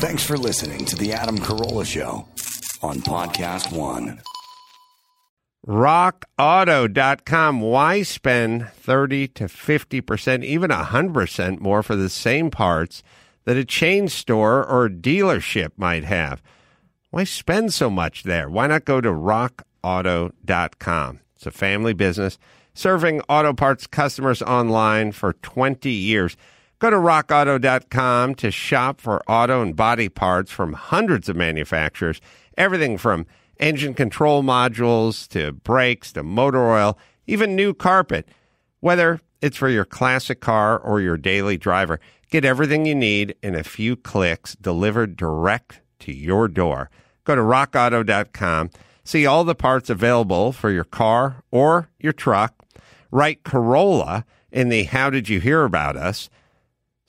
Thanks for listening to The Adam Carolla Show on Podcast One. RockAuto.com. Why spend 30 to 50%, even 100% more for the same parts that a chain store or dealership might have? Why spend so much there? Why not go to RockAuto.com? It's a family business serving auto parts customers online for 20 years. Go to rockauto.com to shop for auto and body parts from hundreds of manufacturers, everything from engine control modules to brakes to motor oil, even new carpet. Whether it's for your classic car or your daily driver, get everything you need in a few clicks delivered direct to your door. Go to rockauto.com, see all the parts available for your car or your truck. Write Carolla in the How Did You Hear About Us?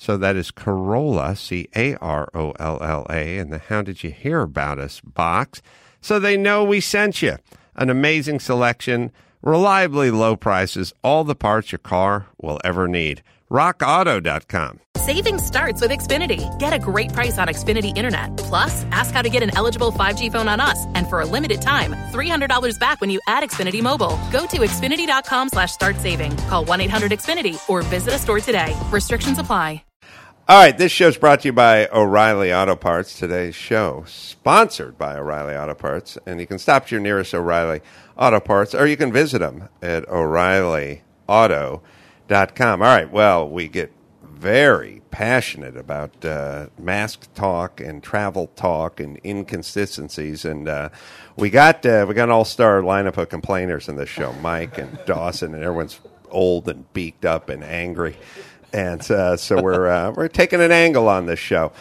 So that is Carolla, C A R O L L A, and the How Did You Hear About Us box. So they know we sent you. An amazing selection, reliably low prices, all the parts your car will ever need. RockAuto.com. Saving starts with Xfinity. Get a great price on Xfinity Internet. Plus, ask how to get an eligible 5G phone on us. And for a limited time, $300 back when you add Xfinity Mobile. Go to Xfinity.com slash start saving. Call 1-800-XFINITY or visit a store today. Restrictions apply. All right, this show's brought to you by O'Reilly Auto Parts. Today's show sponsored by O'Reilly Auto Parts, and you can stop at your nearest O'Reilly Auto Parts, or you can visit them at O'ReillyAuto.com. All right, well, we get very passionate about uh, mask talk and travel talk and inconsistencies, and uh, we got uh, we got an all star lineup of complainers in this show. Mike and Dawson, and everyone's old and beaked up and angry and uh, so we're uh, we're taking an angle on this show.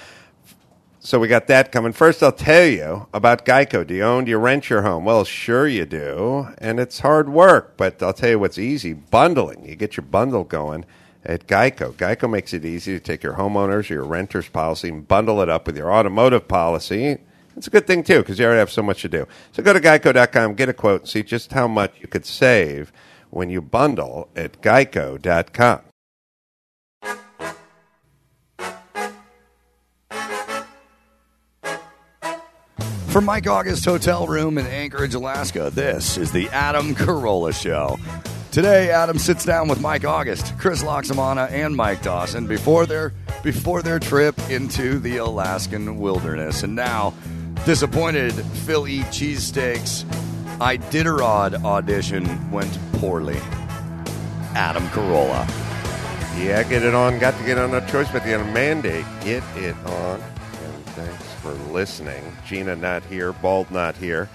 So we got that coming. First, I'll tell you about Geico. Do you own? Do you rent your home? Well, sure you do, and it's hard work. But I'll tell you what's easy: bundling. You get your bundle going at Geico. Geico makes it easy to take your homeowners or your renters policy and bundle it up with your automotive policy. It's a good thing too because you already have so much to do. So go to geico.com, get a quote, and see just how much you could save when you bundle at geico.com. From Mike August Hotel Room in Anchorage, Alaska, this is the Adam Carolla Show. Today, Adam sits down with Mike August, Chris Laxamana, and Mike Dawson before their before their trip into the Alaskan wilderness. And now, disappointed Phil cheesesteaks Iditarod audition went poorly. Adam Carolla. Yeah, get it on. Got to get on. No choice but the mandate. Get it on. For listening. Gina not here. Bald not here.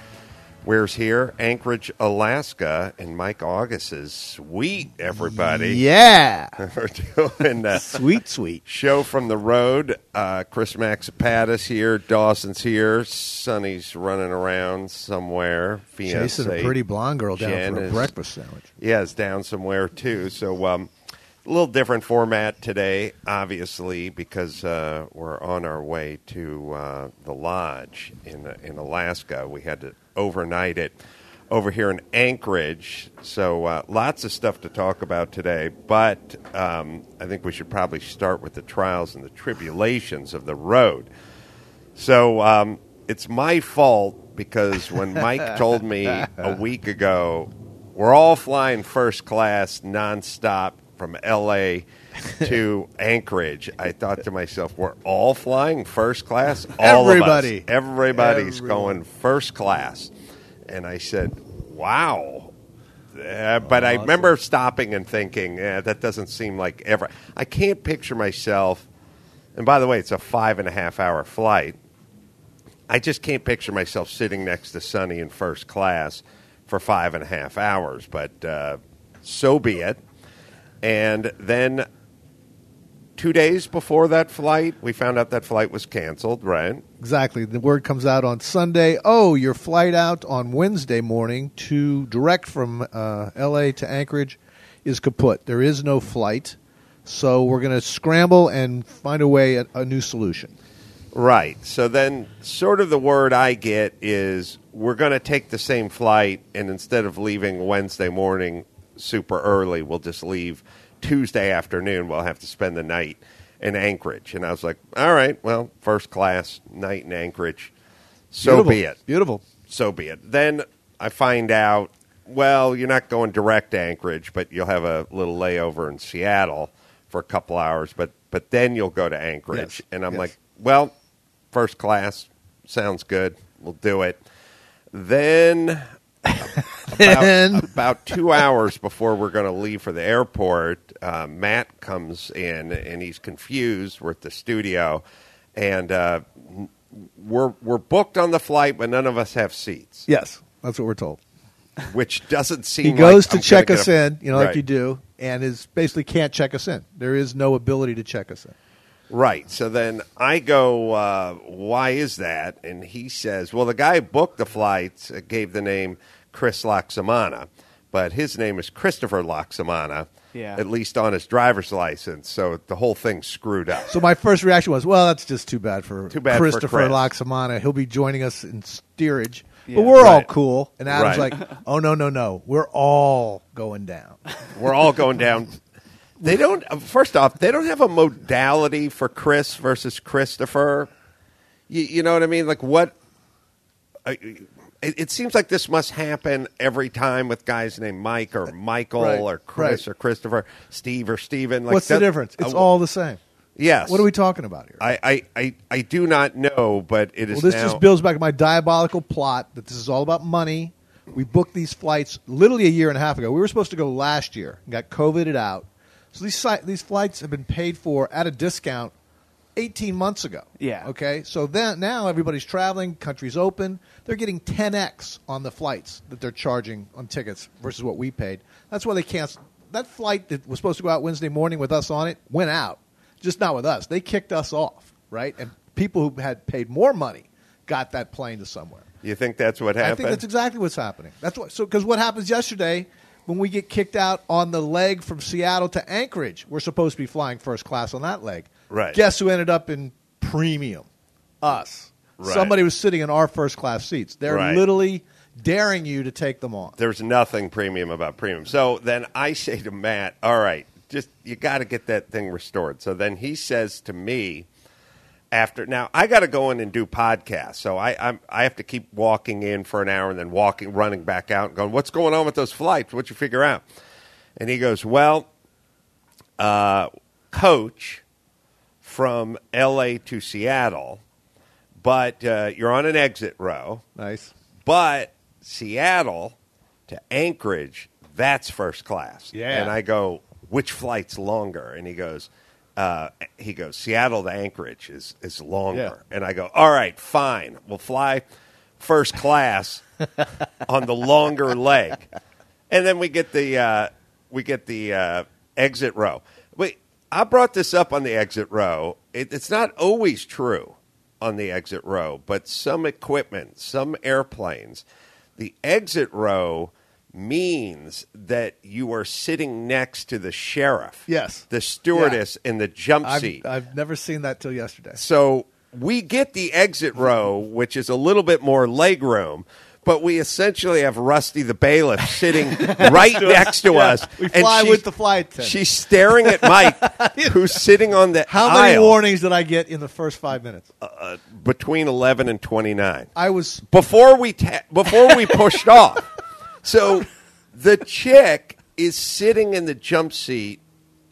Where's here? Anchorage, Alaska, and Mike August is sweet. Everybody, Yeah. we're doing a Sweet, sweet. show from the road. Uh, Chris Laxamana's here. Dawson's here. Sonny's running around somewhere. Chasing a pretty blonde girl down Jen for a is- breakfast sandwich. yeah, it's down somewhere too. So um, a little different format today, obviously, because uh, we're on our way to uh, the lodge in in Alaska. We had to overnight it over here in Anchorage. So uh, lots of stuff to talk about today. But um, I think we should probably start with the trials and the tribulations of the road. So um, it's my fault because when Mike told me a week ago, we're all flying first class nonstop from L.A. to Anchorage, I thought to myself, we're all flying first class? All Everybody. Of us. Everybody's Everyone. going first class. And I said, wow. Uh, but I remember stopping and thinking, eh, that doesn't seem like ever. I can't picture myself. And by the way, it's a five and a half hour flight. I just can't picture myself sitting next to Sonny in first class for five and a half hours, but uh, so be it. And then two days before that flight, we found out that flight was canceled, right? Exactly. The word comes out on Sunday. Oh, your flight out on Wednesday morning to direct from uh, L.A. to Anchorage is kaput. There is no flight, so we're going to scramble and find a way a, a new solution. Right. So then, sort of the word I get is we're going to take the same flight, and instead of leaving Wednesday morning super early, we'll just leave Tuesday afternoon. We'll have to spend the night in Anchorage, and I was like, all right, well, first class night in Anchorage, so Beautiful. be it Beautiful. so be it. Then I find out, well, you're not going direct to Anchorage, but you'll have a little layover in Seattle for a couple hours, but but then you'll go to Anchorage. Yes, And I'm yes. like, well, first class sounds good. We'll do it. Then And- about, about two hours before we're going to leave for the airport, uh, Matt comes in and he's confused. We're at the studio, and uh, we're we're booked on the flight, but none of us have seats, Yes, that's what we're told. which doesn't seem. He goes like to I'm check us a- in, you know, like you do, and is basically can't check us in. There is no ability to check us in. Right. So then I go, uh, why is that? And he says, well, the guy who booked the flights uh, gave the name Chris Laxamana, but his name is Christopher Laxamana, Yeah. at least on his driver's license. So the whole thing screwed up. So my first reaction was, well, that's just too bad for Too bad for Christopher Chris. Laxamana. He'll be joining us in steerage. Yeah. But we're all cool. And Adam's Right. like, oh, no, no, no. We're all going down. We're all going down. They don't. uh, First off, they don't have a modality for Chris versus Christopher. You, you know what I mean? Like what? I- It, it seems like this must happen every time with guys named Mike or Michael Right, or Chris right. or Christopher, Steve or Steven. Like What's the difference? It's uh, all the same. Yes. What are we talking about here? I, I, I, I do not know, but it is Well, this now- just builds back my diabolical plot that this is all about money. We booked these flights literally a year and a half ago. We were supposed to go last year and got COVIDed out. So these these flights have been paid for at a discount 18 months ago. Yeah. Okay. So then now everybody's traveling, country's open. They're getting 10x on the flights that they're charging on tickets versus what we paid. That's why they canceled. That flight that was supposed to go out Wednesday morning with us on it went out, just not with us. They kicked us off, right? And people who had paid more money got that plane to somewhere. You think that's what happened? I think that's exactly what's happening. That's what. So because what happens yesterday when we get kicked out on the leg from Seattle to Anchorage, we're supposed to be flying first class on that leg. Right. Guess who ended up in premium? Us. Right. Somebody was sitting in our first class seats. They're Right. literally daring you to take them on. There's nothing premium about premium. So then I say to Matt, all right, just you got to get that thing restored. So then he says to me, after now I got to go in and do podcasts, so I I'm, I have to keep walking in for an hour and then walking, running back out, and going, what's going on with those flights? What you figure out? And he goes, well, uh, coach from L.A. to Seattle, but uh, you're on an exit row. Nice. But Seattle to Anchorage, that's first class. Yeah. And I go, which flight's longer? And he goes, uh, he goes, Seattle to Anchorage is, is longer. And I go, all right, fine. We'll fly first class on the longer leg. And then we get the, uh, we get the uh, exit row. Wait, I brought this up on the exit row. It, it's not always true on the exit row, but some equipment, some airplanes, the exit row means that you are sitting next to the sheriff. Yes. The stewardess in the jump I've, seat. I've never seen that till yesterday. So we get the exit row, which is a little bit more leg room, but we essentially have Rusty the bailiff sitting right next to us. We and fly with the flight attendant. She's staring at Mike, who's sitting on the How many warnings did I get in the first five minutes? Uh, between eleven and twenty nine I was before we ta- before we pushed off. So the chick is sitting in the jump seat,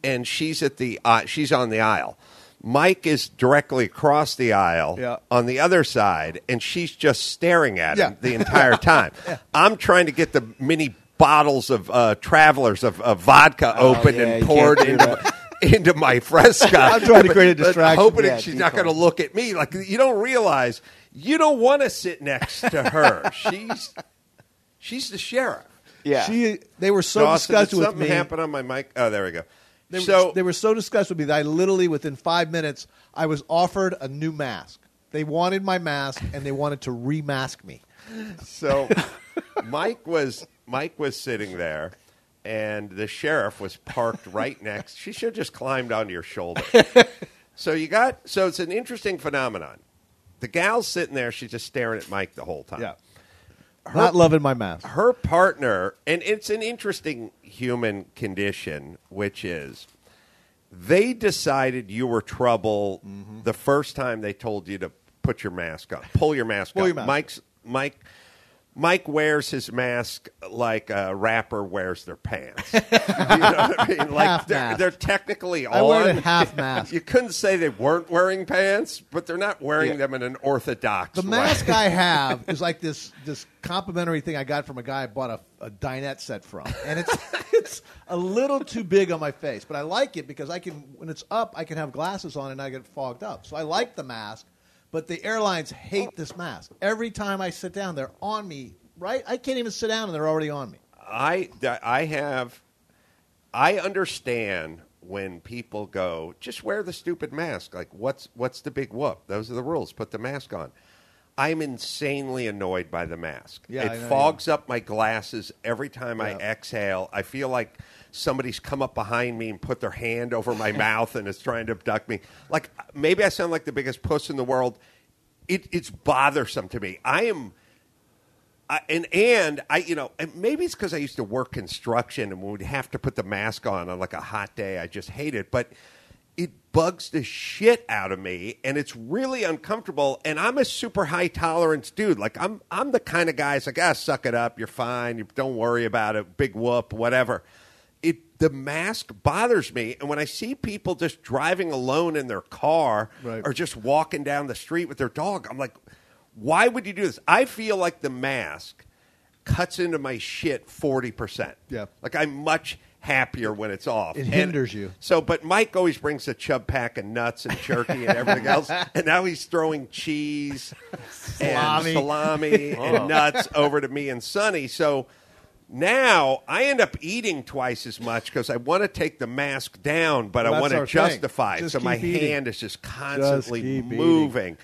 and she's at the uh, she's on the aisle. Mike is directly across the aisle Yeah. on the other side, and she's just staring at him Yeah. the entire time. I'm trying to get the mini bottles of uh, travelers of, of vodka opened yeah, and you poured can't into, into my Fresca. I'm trying to create a But distraction. Hoping Yeah, she's not going to look at me. Like you don't realize you don't want to sit next to her. she's she's the sheriff. Yeah. she. They were so Dawson, disgusted did with something happened on my mic? Oh, there we go. They were, so they were so disgusted with me that I literally, within five minutes, I was offered a new mask. They wanted my mask and they wanted to remask me. so Mike was Mike was sitting there, and the sheriff was parked right next. She should have just climbed onto your shoulder. so you got so it's an interesting phenomenon. The gal's sitting there; she's just staring at Mike the whole time. Not loving my mask. her partner, and it's an interesting human condition, which is They decided you were trouble Mm-hmm. the first time they told you to put your mask on, pull your mask Pull on. your mask Mike's Mike. Mike wears his mask like a rapper wears their pants. you know what I mean? Like Half they're, they're technically on. I wear a half mask. You couldn't say they weren't wearing pants, but they're not wearing Yeah. them in an orthodox The way. mask I have is like this this complimentary thing I got from a guy I bought a, a dinette set from, and it's it's a little too big on my face, but I like it because I can when it's up I can have glasses on and I get fogged up. So I like the mask, but the airlines hate oh. this mask. Every time I sit down, they're on me. Right? I can't even sit down and they're already on me. I I have I understand when people go just wear the stupid mask. Like what's what's the big whoop? Those are the rules. Put the mask on. I'm insanely annoyed by the mask. Yeah, it know fogs up my glasses every time I exhale. I feel like somebody's come up behind me and put their hand over my mouth and is trying to abduct me. Like maybe I sound like the biggest puss in the world. It, it's bothersome to me. I am I, and and I, you know, and maybe it's because I used to work construction and we would have to put the mask on on like a hot day. I just hate it, but it bugs the shit out of me, and it's really uncomfortable. And I'm a super high tolerance dude. Like I'm, I'm the kind of guy. It's like, ah, suck it up. You're fine. You don't worry about it. Big whoop, whatever. The mask bothers me, and when I see people just driving alone in their car Right. or just walking down the street with their dog, I'm like, why would you do this? I feel like the mask cuts into my shit 40%. Yeah. Like I'm much happier when it's off. It And hinders you. So, but Mike always brings a chub pack of nuts and jerky and everything else. And now he's throwing cheese and Salami. salami and nuts over to me and Sonny. So now I end up eating twice as much because I want to take the mask down, but Well, I want to justify it. Just So my eating. hand is just constantly eating. moving.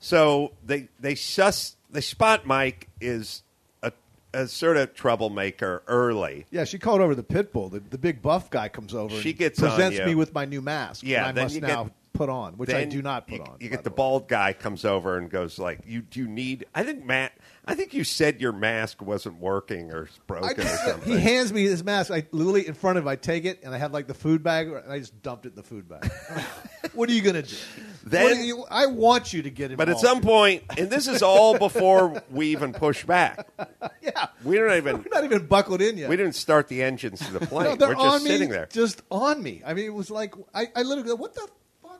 So they they sus they spot Mike is a, a sort of troublemaker early. Yeah, she called over the pit bull. The, the big buff guy comes over. She and gets presents me with my new mask. Yeah, I must now get- put on, which I do not put you, on. You get the way. bald guy comes over and goes like, "You do you need?" I think Matt. I think you said your mask wasn't working or broken or something. he hands me his mask. I literally in front of him. I take it and I have like the food bag, and I just dumped it in the food bag. what are you gonna do? Then- you- I want you to get involved. but at some point, and this is all before we even push back. yeah, We don't even we're not even buckled in yet. we didn't start the engines to the plane. No, they're We're just on me, sitting there. just on me. I mean, it was like I, I literally go, "What the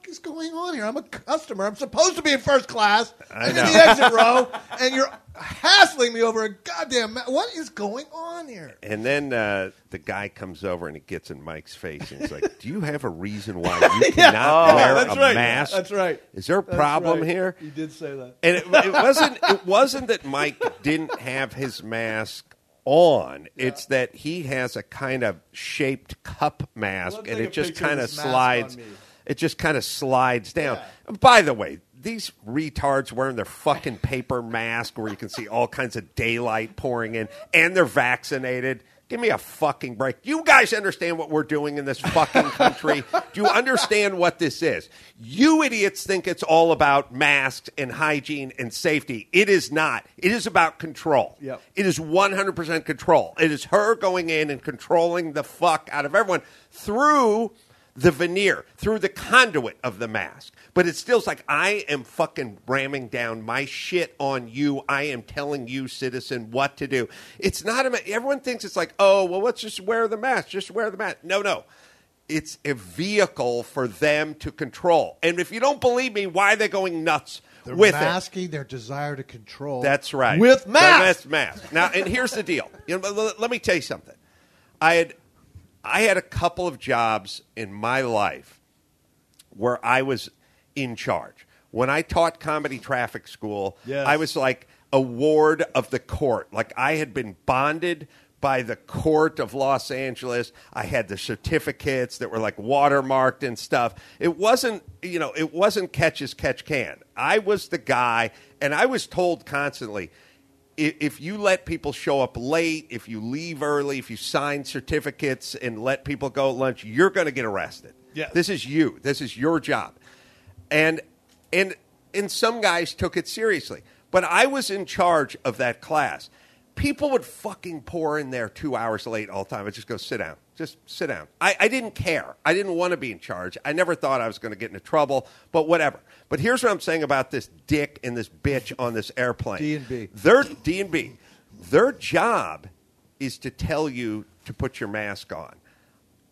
fuck is going on here? I'm a customer. I'm supposed to be in first class. I know. in the exit row, and you're hassling me over a goddamn. Ma- what is going on here? And then uh, the guy comes over and he gets in Mike's face and he's like, "Do you have a reason why you cannot wear that's a right. mask? That's right. Is there a That's problem right. here?" He did say that. And it, it wasn't. It wasn't that Mike didn't have his mask on. It's that he has a kind of shaped cup mask, Let's and it just kind of slides. It just kind of slides down. By the way, these retards wearing their fucking paper mask where you can see all kinds of daylight pouring in, and they're vaccinated. Give me a fucking break. You guys understand what we're doing in this fucking country? Do you understand what this is? You idiots think it's all about masks and hygiene and safety. It is not. It is about control. Yep. It is 100% control. It is her going in and controlling the fuck out of everyone through the veneer, through the conduit of the mask. But it still's like I am fucking ramming down my shit on you. I am telling you, citizen, what to do. It's not a. Everyone thinks it's like, oh, well, let's just wear the mask. Just wear the mask. No, no. It's a vehicle for them to control. And if you don't believe me, why are they going nuts They're with it? masking their desire to control. That's right. With The masks. mask. Now, and here's the deal. You know, let me tell you something. I had, I had a couple of jobs in my life where I was in charge. When I taught comedy traffic school, Yes. I was like a ward of the court. Like I had been bonded by the court of Los Angeles. I had the certificates that were like watermarked and stuff. It wasn't, you know, it wasn't catch as catch can. I was the guy, and I was told constantly, if you let people show up late, if you leave early, if you sign certificates and let people go at lunch, you're going to get arrested. Yes. This is you. This is your job. And and and some guys took it seriously. But I was in charge of that class. People would fucking pour in there two hours late all the time. I just go sit down, just sit down. I, I didn't care. I didn't want to be in charge. I never thought I was going to get into trouble, but whatever. But here's what I'm saying about this dick and this bitch on this airplane. D and B. Their D and B. Their job is to tell you to put your mask on.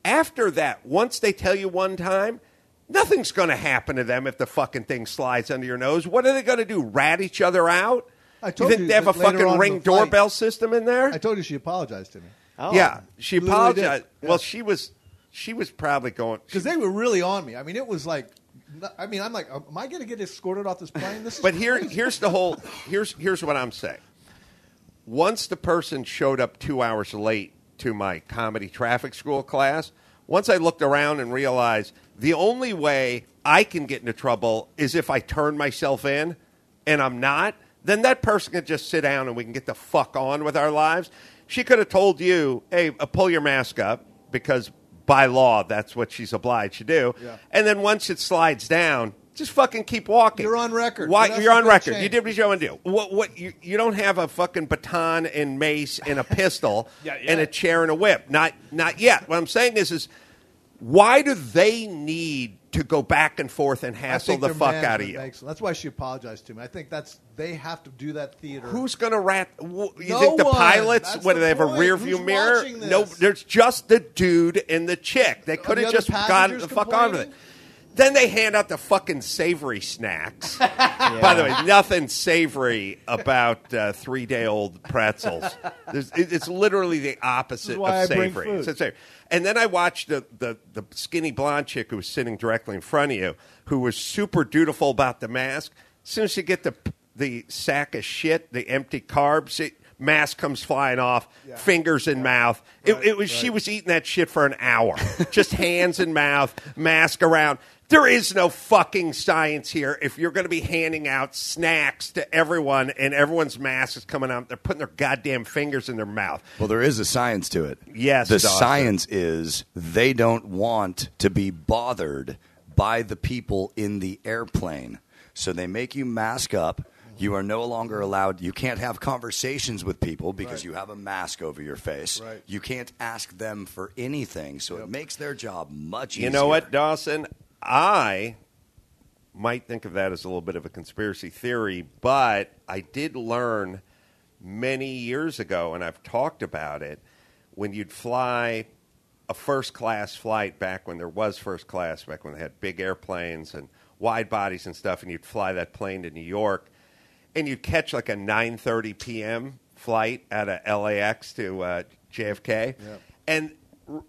After that, once they tell you one time, nothing's going to happen to them if the fucking thing slides under your nose. What are they going to do? Rat each other out? I you think you they have a later fucking on in ring the flight- doorbell system in there? I told you she apologized to me Oh. yeah, she Literally apologized. did. Well, Yeah. she was she was probably going because they were really on me. I mean, it was like, I mean, I'm like, am I going to get escorted off this plane? This is But here, crazy. here's the whole. Here's here's what I'm saying. Once the person showed up two hours late to my comedy traffic school class, once I looked around and realized the only way I can get into trouble is if I turn myself in, and I'm not. Then that person can just sit down and we can get the fuck on with our lives. She could have told you, "Hey, uh, pull your mask up," because by law that's what she's obliged to do. Yeah. And then once it slides down, just fucking keep walking. You're on record. Why? You're on record. change? You did what you want to do. What? What? You, you don't have a fucking baton and mace and a pistol Yeah, and a chair and a whip. Not not yet. What I'm saying is, is why do they need to go back and forth and hassle the fuck out of you? makes- that's why she apologized to me. I think that's they have to do that theater. Who's going to rat? w- You No think the one. pilots? That's What do the they have a point. rear Who's view mirror? watching this? No, there's just the dude and the chick. They could the have other just gotten passengers the fuck on with it. complaining? Then they hand out the fucking savory snacks. By the way, nothing savory about uh, three day old pretzels. There's, it- it's literally the opposite why of I bring savory. food. It's- it's savory. And then I watched the, the, the skinny blonde chick who was sitting directly in front of you, who was super dutiful about the mask. As soon as you get the the sack of shit, the empty carbs, it, mask comes flying off, fingers in mouth. It, Right, it was she was eating that shit for an hour, just hands in mouth, mask around. There is no fucking science here. If you're going to be handing out snacks to everyone and everyone's mask is coming out, they're putting their goddamn fingers in their mouth. Well, there is a science to it. Yes, The Dawson. science is they don't want to be bothered by the people in the airplane. So they make you mask up. You are no longer allowed, you can't have conversations with people because Right. you have a mask over your face. Right. You can't ask them for anything. So it makes their job much easier. You know what, Dawson? I might think of that as a little bit of a conspiracy theory, but I did learn many years ago, and I've talked about it, when you'd fly a first class flight back when there was first class, back when they had big airplanes and wide bodies and stuff, and you'd fly that plane to New York, and you'd catch like a 9.30 p.m. flight out of LAX to uh, JFK, and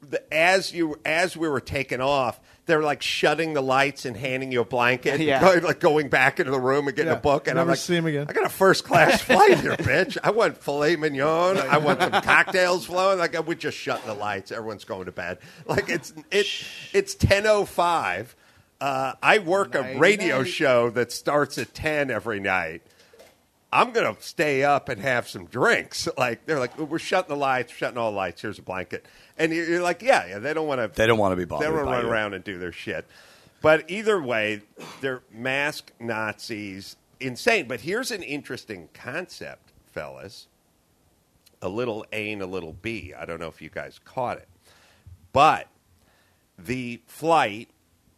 the, as you as we were taking off, they're like shutting the lights and handing you a blanket, Yeah. going, like going back into the room and getting Yeah. a book, and Never I'm like, see 'em again. I got a first class flight here, bitch. I want filet mignon. I want some cocktails flowing. Like we're just shutting the lights. Everyone's going to bed. Like it's it it's ten oh five. Uh, I work a radio night. show that starts at ten every night. I'm gonna stay up and have some drinks. Like they're like, we're shutting the lights, shutting all the lights. Here's a blanket, and you're, you're like, yeah, yeah. They don't want to. They don't want to be bothered. They don't want to by run you. around and do their shit. But either way, they're mask Nazis, insane. But here's an interesting concept, fellas. A little A and a little B. I don't know if you guys caught it, but the flight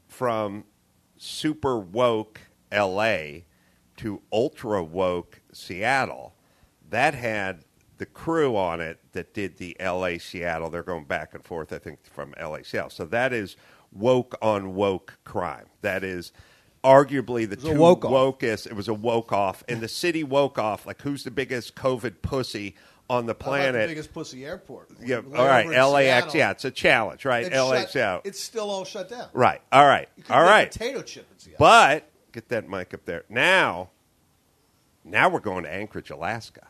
from super woke L.A. to ultra woke Seattle that had the crew on it that did the L.A. Seattle. They're going back and forth, I think, from L.A. Seattle. So that is woke on woke crime. That is arguably the two woke off. wokest. It was a woke off, and the city woke off. Like who's the biggest COVID pussy on the planet? the biggest pussy airport. Yeah, all right, LAX. Seattle. Yeah, it's a challenge, right? It's LAX. shut- Yeah, It's still all shut down. right. All right, all right. Potato chip in Seattle. But get that mic up there now. Now we're going to Anchorage, Alaska.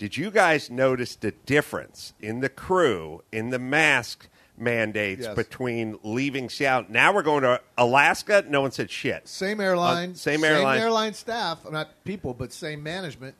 Did you guys notice the difference in the crew in the mask mandates Yes. between leaving Seattle? Now we're going to Alaska. No one said shit. Same airline, Uh, same airline. Same airline staff, not people, but same management.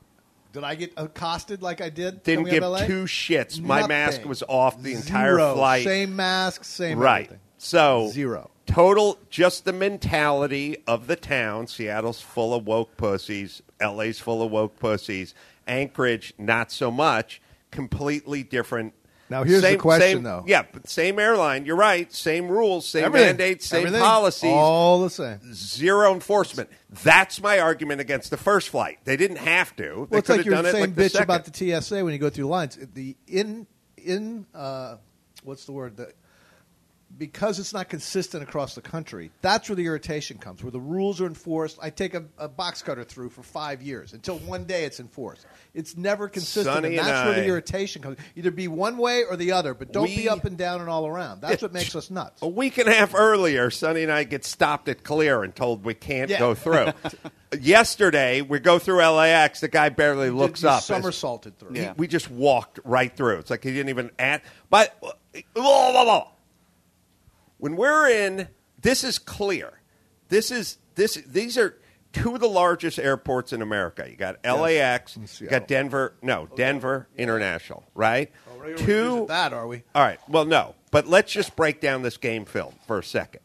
Did I get accosted like I did? Didn't give LA? two shits. My mask was off the entire Zero. flight. Same mask, same right. everything. So Zero. total, just the mentality of the town. Seattle's full of woke pussies. LA's full of woke pussies. Anchorage, not so much. Completely different. Now, here's the Same- question, same- though. Yeah, but same airline. You're right. Same rules, same Everything. mandates, same Everything. policies All the same. zero enforcement. That's my argument against the first flight. They didn't have to. They Well, it's like you're done it same like bitch second. about the TSA when you go through lines. The in in uh, what's the word? The, because it's not consistent across the country. That's where the irritation comes. Where the rules are enforced. I take a, a box cutter through for five years until one day it's enforced. It's never consistent, Sonny and and that's where the irritation comes. Either be one way or the other, but don't We- be up and down and all around. That's what makes us nuts. A week and a half earlier, Sonny and I get stopped at Clear and told we can't Yeah. go through. Yesterday, we go through LAX. The guy barely looks You up. somersaulted through. He- we just walked right through. It's like he didn't even add. But when we're in, this is clear. This is this. These are two of the largest airports in America. You got LAX. in You got Denver. No, Denver International. Right. We're gonna two. that, are we? All right. Well, no. But let's just break down this game film for a second.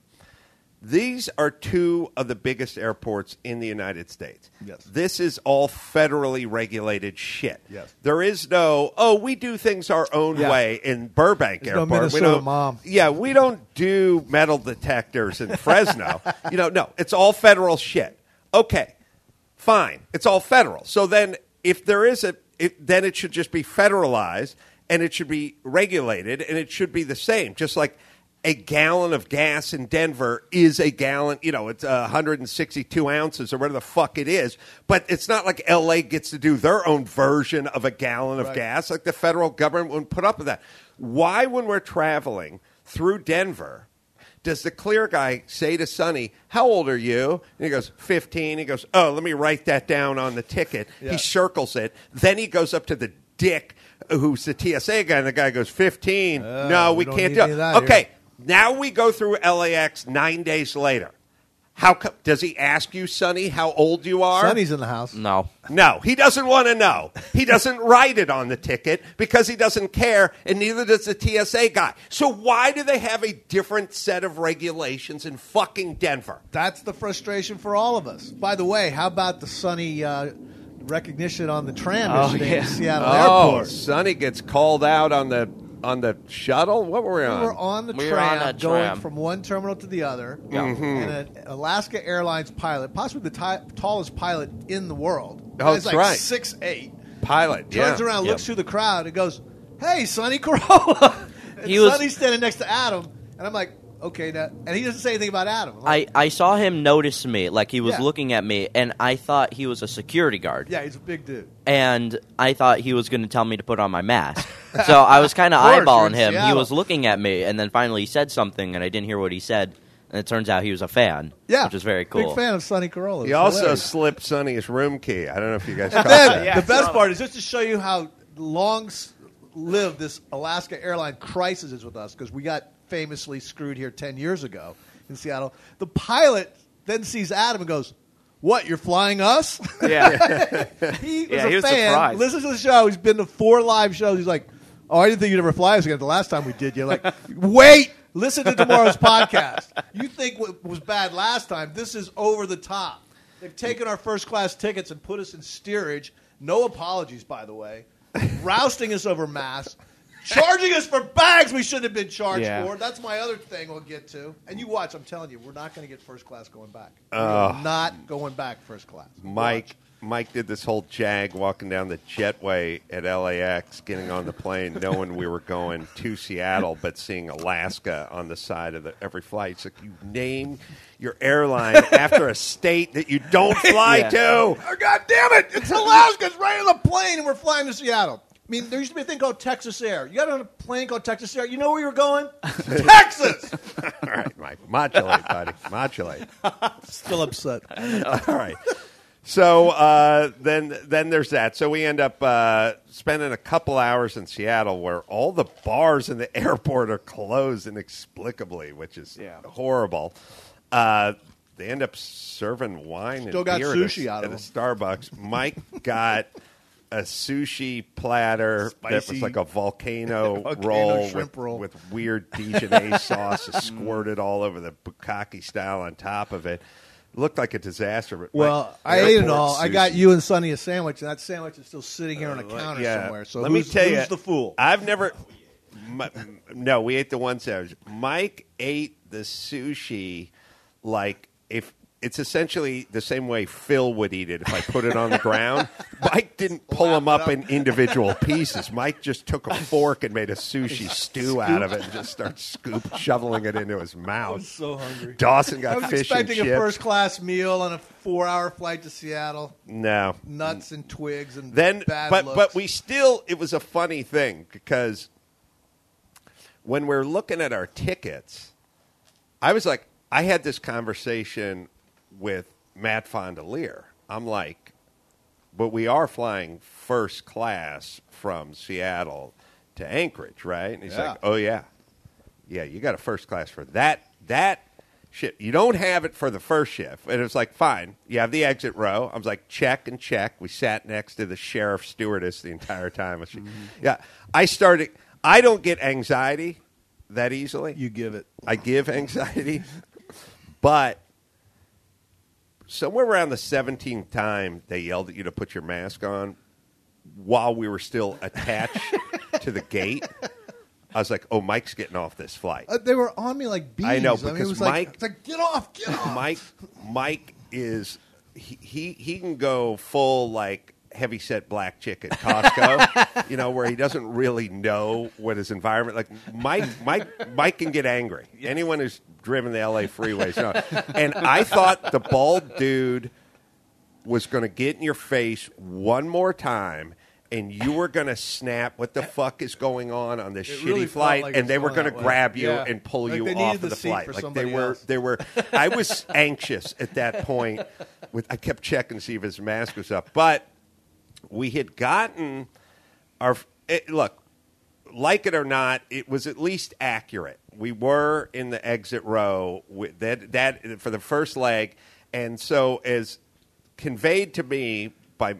These are two of the biggest airports in the United States. Yes. This is all federally regulated shit. Yes. There is no, oh, we do things our own Yeah. way in Burbank There's no Airport. we Minnesota don't, mom. Yeah, we don't do metal detectors in Fresno. you know, no, it's all federal shit. Okay, fine. It's all federal. So then, if there is a, it, then it should just be federalized and it should be regulated and it should be the same. Just like a gallon of gas in Denver is a gallon, you know, it's uh, 162 ounces or whatever the fuck it is. But it's not like LA gets to do their own version of a gallon of Right. gas. Like the federal government wouldn't put up with that. Why, when we're traveling through Denver, does the clear guy say to Sonny, How old are you? And he goes, 15. He goes, Oh, let me write that down on the ticket. Yeah. He circles it. Then he goes up to the dick who's the TSA guy, and the guy goes, 15. Uh, no, we we, can't do it. that Okay, here. Now we go through LAX nine days later. How co- does he ask you, Sonny, how old you are? Sonny's in the house. No. No, he doesn't want to know. He doesn't write it on the ticket because he doesn't care, and neither does the TSA guy. So why do they have a different set of regulations in fucking Denver? That's the frustration for all of us. By the way, how about the Sonny uh, recognition on the tram Oh, yesterday yeah. at Seattle Oh, Airport? Sonny gets called out on the on the shuttle. What were we on? We on? were on the We tram, on a going tram. from one terminal to the other, Mm-hmm. and an Alaska Airlines pilot, possibly the ti- tallest pilot in the world, Oh, that's like right. six eight, Pilot. turns yeah. around, Yep. looks through the crowd, and goes, "Hey, Sonny Carolla." and He was- Sonny's standing next to Adam, and I'm like, "Okay, now," and he doesn't say anything about Adam. I'm like, I, I saw him notice me, like he was Yeah. looking at me, and I thought he was a security guard. yeah, he's a big dude. And I thought he was going to tell me to put on my mask. so I was kind of Of eyeballing you're him. He Seattle. was looking at me, and then finally he said something, and I didn't hear what he said. And it turns out he was a fan, Yeah, which is very cool. Big fan of Sonny Carolla. He It's also hilarious. slipped Sonny's room key. I don't know if you guys And caught then that. the best part is just to show you how long s- lived this Alaska airline crisis is with us because we got famously screwed here 10 years ago in Seattle. The pilot then sees Adam and goes, What, you're flying us? Yeah. he was Yeah, a he was fan. surprised. Listens to the show. He's been to four live shows. He's like, Oh, I didn't think you'd ever fly us again the last time we did. You're like, Wait, listen to tomorrow's podcast. You think what was bad last time? This is over the top. They've taken our first class tickets and put us in steerage. No apologies, by the way. Rousting us over mass. Charging us for bags we shouldn't have been charged Yeah. for. That's my other thing we'll get to. And you watch, I'm telling you, we're not going to get first class going back. We're not going back first class. Mike Mike did this whole jag walking down the jetway at LAX, getting on the plane, knowing we were going to Seattle, but seeing Alaska on the side of the, every flight. It's like you name your airline after a state that you don't fly Yeah. to. Oh, God damn it! It's Alaska. It's right on the plane, and we're flying to Seattle. I mean, there used to be a thing called Texas Air. You got on a plane called Texas Air. You know where you were going? Texas. All right, Mike, modulate, buddy, modulate. Still upset. All right. So uh, then, then there's that. So we end up uh, spending a couple hours in Seattle, where all the bars in the airport are closed inexplicably, which is Yeah. horrible. Uh, they end up serving wine Still and got beer at a- sushi out at a Starbucks. Mike got a sushi platter that was like a volcano, Volcano roll, shrimp with, roll. with weird Dijonnaise sauce squirted all over the bukkake style on top of it. Looked like a disaster. But Well, I ate it all. I got you and Sonny a sandwich, and that sandwich is still sitting here on a uh, counter Yeah. somewhere. So let me tell who's you, the fool? I've never. My, no, we ate the one sandwich. Mike ate the sushi like if it's essentially the same way Phil would eat it if I put it on the ground. Mike didn't pull them up in individual pieces. Mike just took a fork and made a sushi stew out of it and just started scoop shoveling it into his mouth. I was so hungry. Dawson I got was fish and expecting a chips. first class meal on a four hour flight to Seattle. no, Nuts and twigs and then bad but looks. but we still it was a funny thing because when we're looking at our tickets i was like i had this conversation with matt fondiler i'm like but we are flying first class from seattle to anchorage right? And he's Yeah. like oh yeah. Yeah you got a first class for that that shit. You don't have it for the first shift. And it was like fine. You have the exit row. I was like check and check. We sat next to the sheriff stewardess the entire time. She- mm-hmm. yeah. I started i don't get anxiety that easily. You give it. I give anxiety, but somewhere around the 17th time they yelled at you to put your mask on while we were still attached to the gate. I was like, "Oh, Mike's getting off this flight." Uh, they were on me like bees. I know, mean, it because was like, Mike- it's like, get off, get off. Mike, Mike is he, he he can go full like heavy set black chick at Costco, you know, where he doesn't really know what his environment like. Mike Mike Mike can get angry. Anyone who's driven the LA freeways, know. and I thought the bald dude was going to get in your face one more time. And you were going to snap. What the fuck is going on on this It shitty really felt flight? like and they were going to grab you Yeah. and pull Like you they off needed of the the seat flight. for Like they somebody were, else. they were. I was anxious at that point. With I kept checking to see if his mask was up, but we had gotten our it, look. Like it or not, it was at least accurate. We were in the exit row with that that for the first leg, and so as conveyed to me by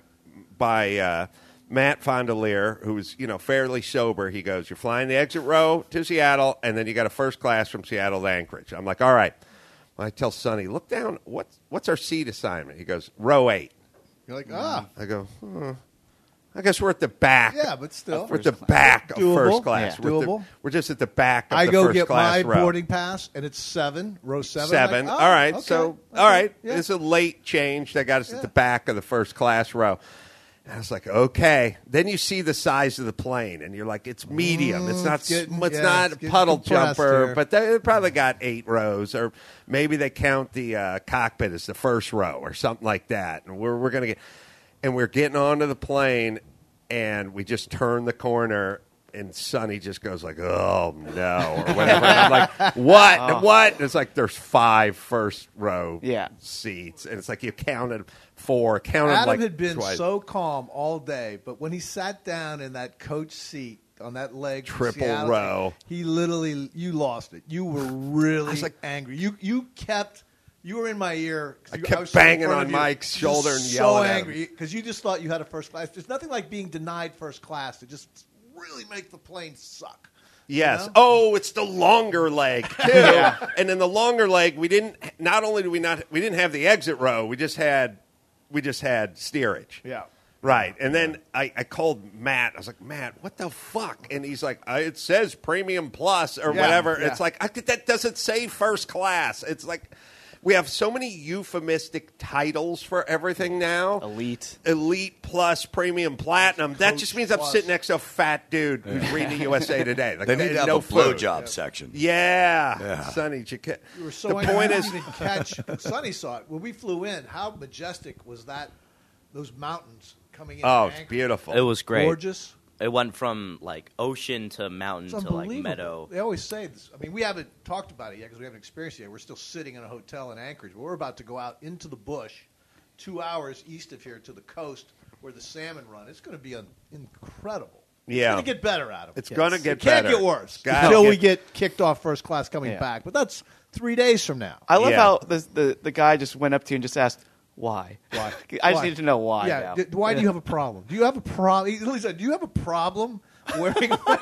by uh, Matt Fondiler, who's you know fairly sober. He goes, "You're flying the exit row to Seattle, and then you got a first class from Seattle to Anchorage." I'm like, "All right." I tell Sonny, "Look down. What's what's our seat assignment?" He goes, "Row 8. You're like, ah, I go, "Hmm. I guess we're at the back. Yeah, but still. we're at the back of Doable. first class. Yeah. We're, at the- Doable. we're just at the back. of I the go first get class my row. boarding pass, and it's seven, row seven. Seven. I'm like, oh, all right. okay, So, okay, all right. yeah. It's a late change. that got us Yeah. at the back of the first class row. And I was like, okay. Then you see the size of the plane, and you're like, it's medium. it's Mm, not. it's getting- it's yeah, not it's a puddle jumper, here. but they probably got eight rows, or maybe they count the uh, cockpit as the first row, or something like that. And we're we're gonna get, and we're getting onto the plane, and we just turn the corner. And Sonny just goes like, "Oh no," or whatever. And I'm like, "What? What?" And it's like there's five first row Yeah. seats, and it's like you counted four, counted Adam like had been twice. so calm all day, but when he sat down in that coach seat on that leg, Triple Seattle, row. he literally you lost it. You were really like- angry. You you kept. You were in my ear. I you- kept was banging on Mike's shoulder and yelling. So angry because you just thought you had a first class. There's nothing like being denied first class to just really make the plane suck. Yes. You know? Oh, it's the longer leg too. And then the longer leg, we didn't. Not only do we not, we didn't have the exit row. We just had, we just had steerage. Yeah. Right. And then I, I called Matt. I was like, Matt, what the fuck? And he's like, uh, it says premium plus or Yeah, whatever. yeah. It's like I, that doesn't say first class. It's like we have so many euphemistic titles for everything now. Elite. Elite plus premium platinum. That just means I'm sitting next to a fat dude who's reading USA Today. Like They need to uh, have no a food. blowjob section. Yeah, Yeah. Sonny. you ca- You were so the angry point you is, didn't catch. Sonny saw it when we flew in. How majestic was that? Those mountains coming in. oh, it's beautiful. It was great. gorgeous. It went from like ocean to mountain It's to like unbelievable. meadow. They always say this. I mean, we haven't talked about it yet because we haven't experienced it yet. We're still sitting in a hotel in Anchorage, but we're about to go out into the bush, two hours east of here to the coast where the salmon run. It's going to be un- incredible. Yeah. it's going to get better out of it. It's Yes. gonna get It can't better. get worse Gotta until we get- get kicked off first class coming Yeah. back. But that's three days from now. I love Yeah. how the, the the guy just went up to you and just asked, Why? Why? I just Why? need to know why. Yeah. now. d- why do you have a problem? Do you have a problem? Lisa, do you have a problem wearing a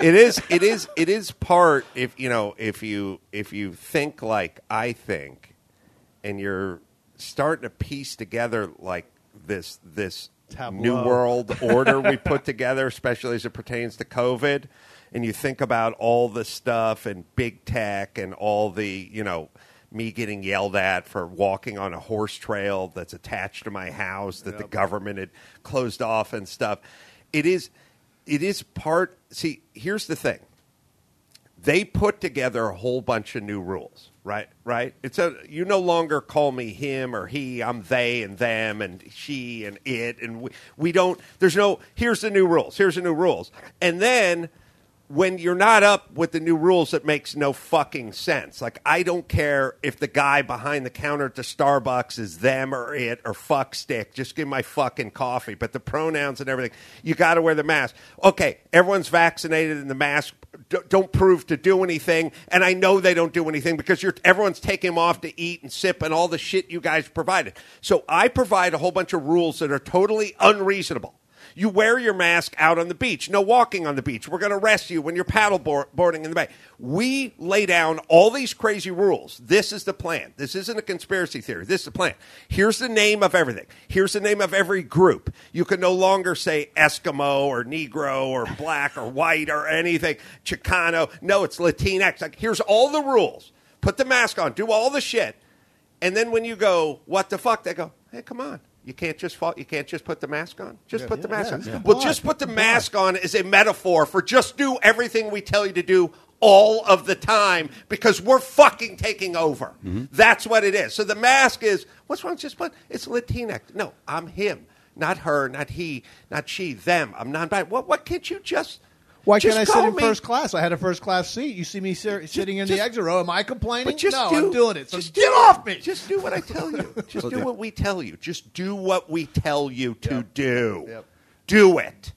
it is it is it is part if you know if you if you think like I think and you're starting to piece together like this this Tableau. new world order we put together especially as it pertains to covid and you think about all the stuff and big tech and all the you know me getting yelled at for walking on a horse trail that's attached to my house that the government had closed off and stuff. It is it is part see here's the thing. They put together a whole bunch of new rules right right? It's a you no longer call me him or he i'm they and them and she and it and we, we don't there's no here's the new rules here's the new rules. And then when you're not up with the new rules it makes no fucking sense. Like i don't care if the guy behind the counter at the starbucks is them or it or fuck stick. Just give my fucking coffee. But the pronouns and everything you got to wear the mask. Okay everyone's vaccinated and the mask don't prove to do anything. And i know they don't do anything because you're everyone's taking them off to eat and sip and all the shit you guys provided. So i provide a whole bunch of rules that are totally unreasonable you wear your mask out on the beach. No walking on the beach. We're going to arrest you when you're paddle board- boarding in the bay. We lay down all these crazy rules. This is the plan. This isn't a conspiracy theory. This is the plan. Here's the name of everything. Here's the name of every group. You can no longer say Eskimo or Negro or black or white or anything. Chicano. No, it's Latinx. Like, here's all the rules. Put the mask on. Do all the shit. And then when you go, what the fuck? They go, hey, come on. You can't just fall, you can't just put the mask on. Just put the mask yeah, on. Well, just put the mask on as a metaphor for just do everything we tell you to do all of the time because we're fucking taking over. That's what it is. So the mask is what's wrong? Just put it's Latinx. No, I'm him, not her, not he, not she, them. I'm non-binary. What? What can't you just? Why just can't I sit in me- first class? I had a first class seat. You see me ser- sitting in the exit row. Am I complaining? Just no, do, I'm doing it. So just get do- off me. Just do what I tell you. Just do what we tell you. Just do what we tell you to do. Yep. Do it.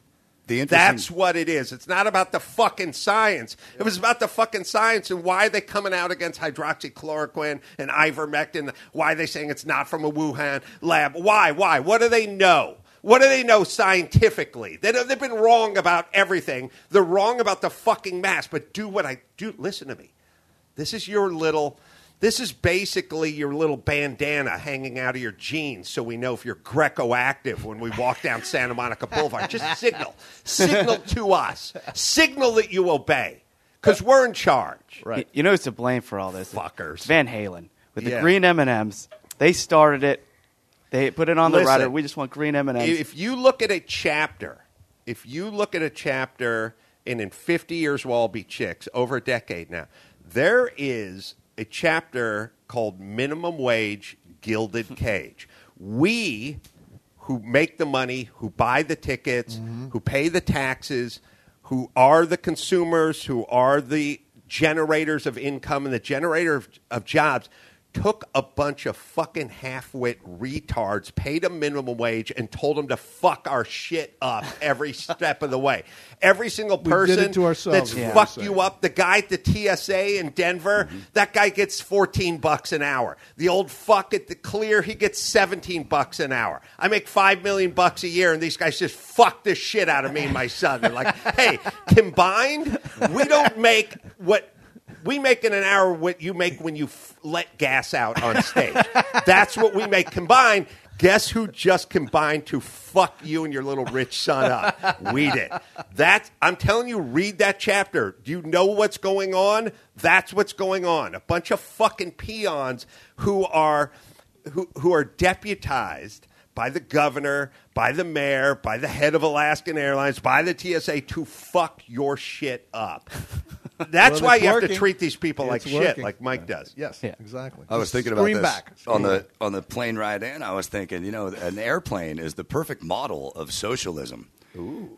The interesting, That's what it is. It's not about the fucking science. If it was about the fucking science and why are they coming out against hydroxychloroquine and ivermectin, why are they saying it's not from a Wuhan lab? Why? Why? What do they know? What do they know scientifically? They, they've been wrong about everything. They're wrong about the fucking mask. But do what I do. Listen to me. This is your little. This is basically your little bandana hanging out of your jeans, so we know if you're Greco active when we walk down Santa Monica Boulevard. Just signal, signal to us, signal that you obey, because we're in charge. Y- You know who's to blame for all this? Fuckers. Van Halen with the Yeah. green M and M's. They started it. They put it on the Listen, rider. We just want green M and M's. If you look at a chapter, if you look at a chapter, and in 50 years we'll all be chicks, over a decade now, there is a chapter called Minimum Wage Gilded Cage. We, who make the money, who buy the tickets, mm-hmm. who pay the taxes, who are the consumers, who are the generators of income and the generator of, of jobs, took a bunch of fucking half-wit retards, paid them minimum wage, and told them to fuck our shit up every step of the way. Every single person that's what fucked you up, the guy at the TSA in Denver, that guy gets 14 bucks an hour. The old fuck at the Clear, he gets 17 bucks an hour. I make 5 million bucks a year and these guys just fuck the shit out of me and my son. They're like, "Hey, combined, we don't make what we make in an hour what you make when you f- let gas out on stage. That's what we make combined. Guess who just combined to fuck you and your little rich son up? We did. That I'm telling you, read that chapter. Do you know what's going on? That's what's going on. A bunch of fucking peons who are who, who are deputized by the governor, by the mayor, by the head of Alaskan Airlines, by the TSA to fuck your shit up. That's Well, why it's you have to treat these people like It's shit, like Mike does. Yes, Yeah. exactly. I was thinking about Scream this back. on the on the plane ride in. I was thinking, you know, an airplane is the perfect model of socialism.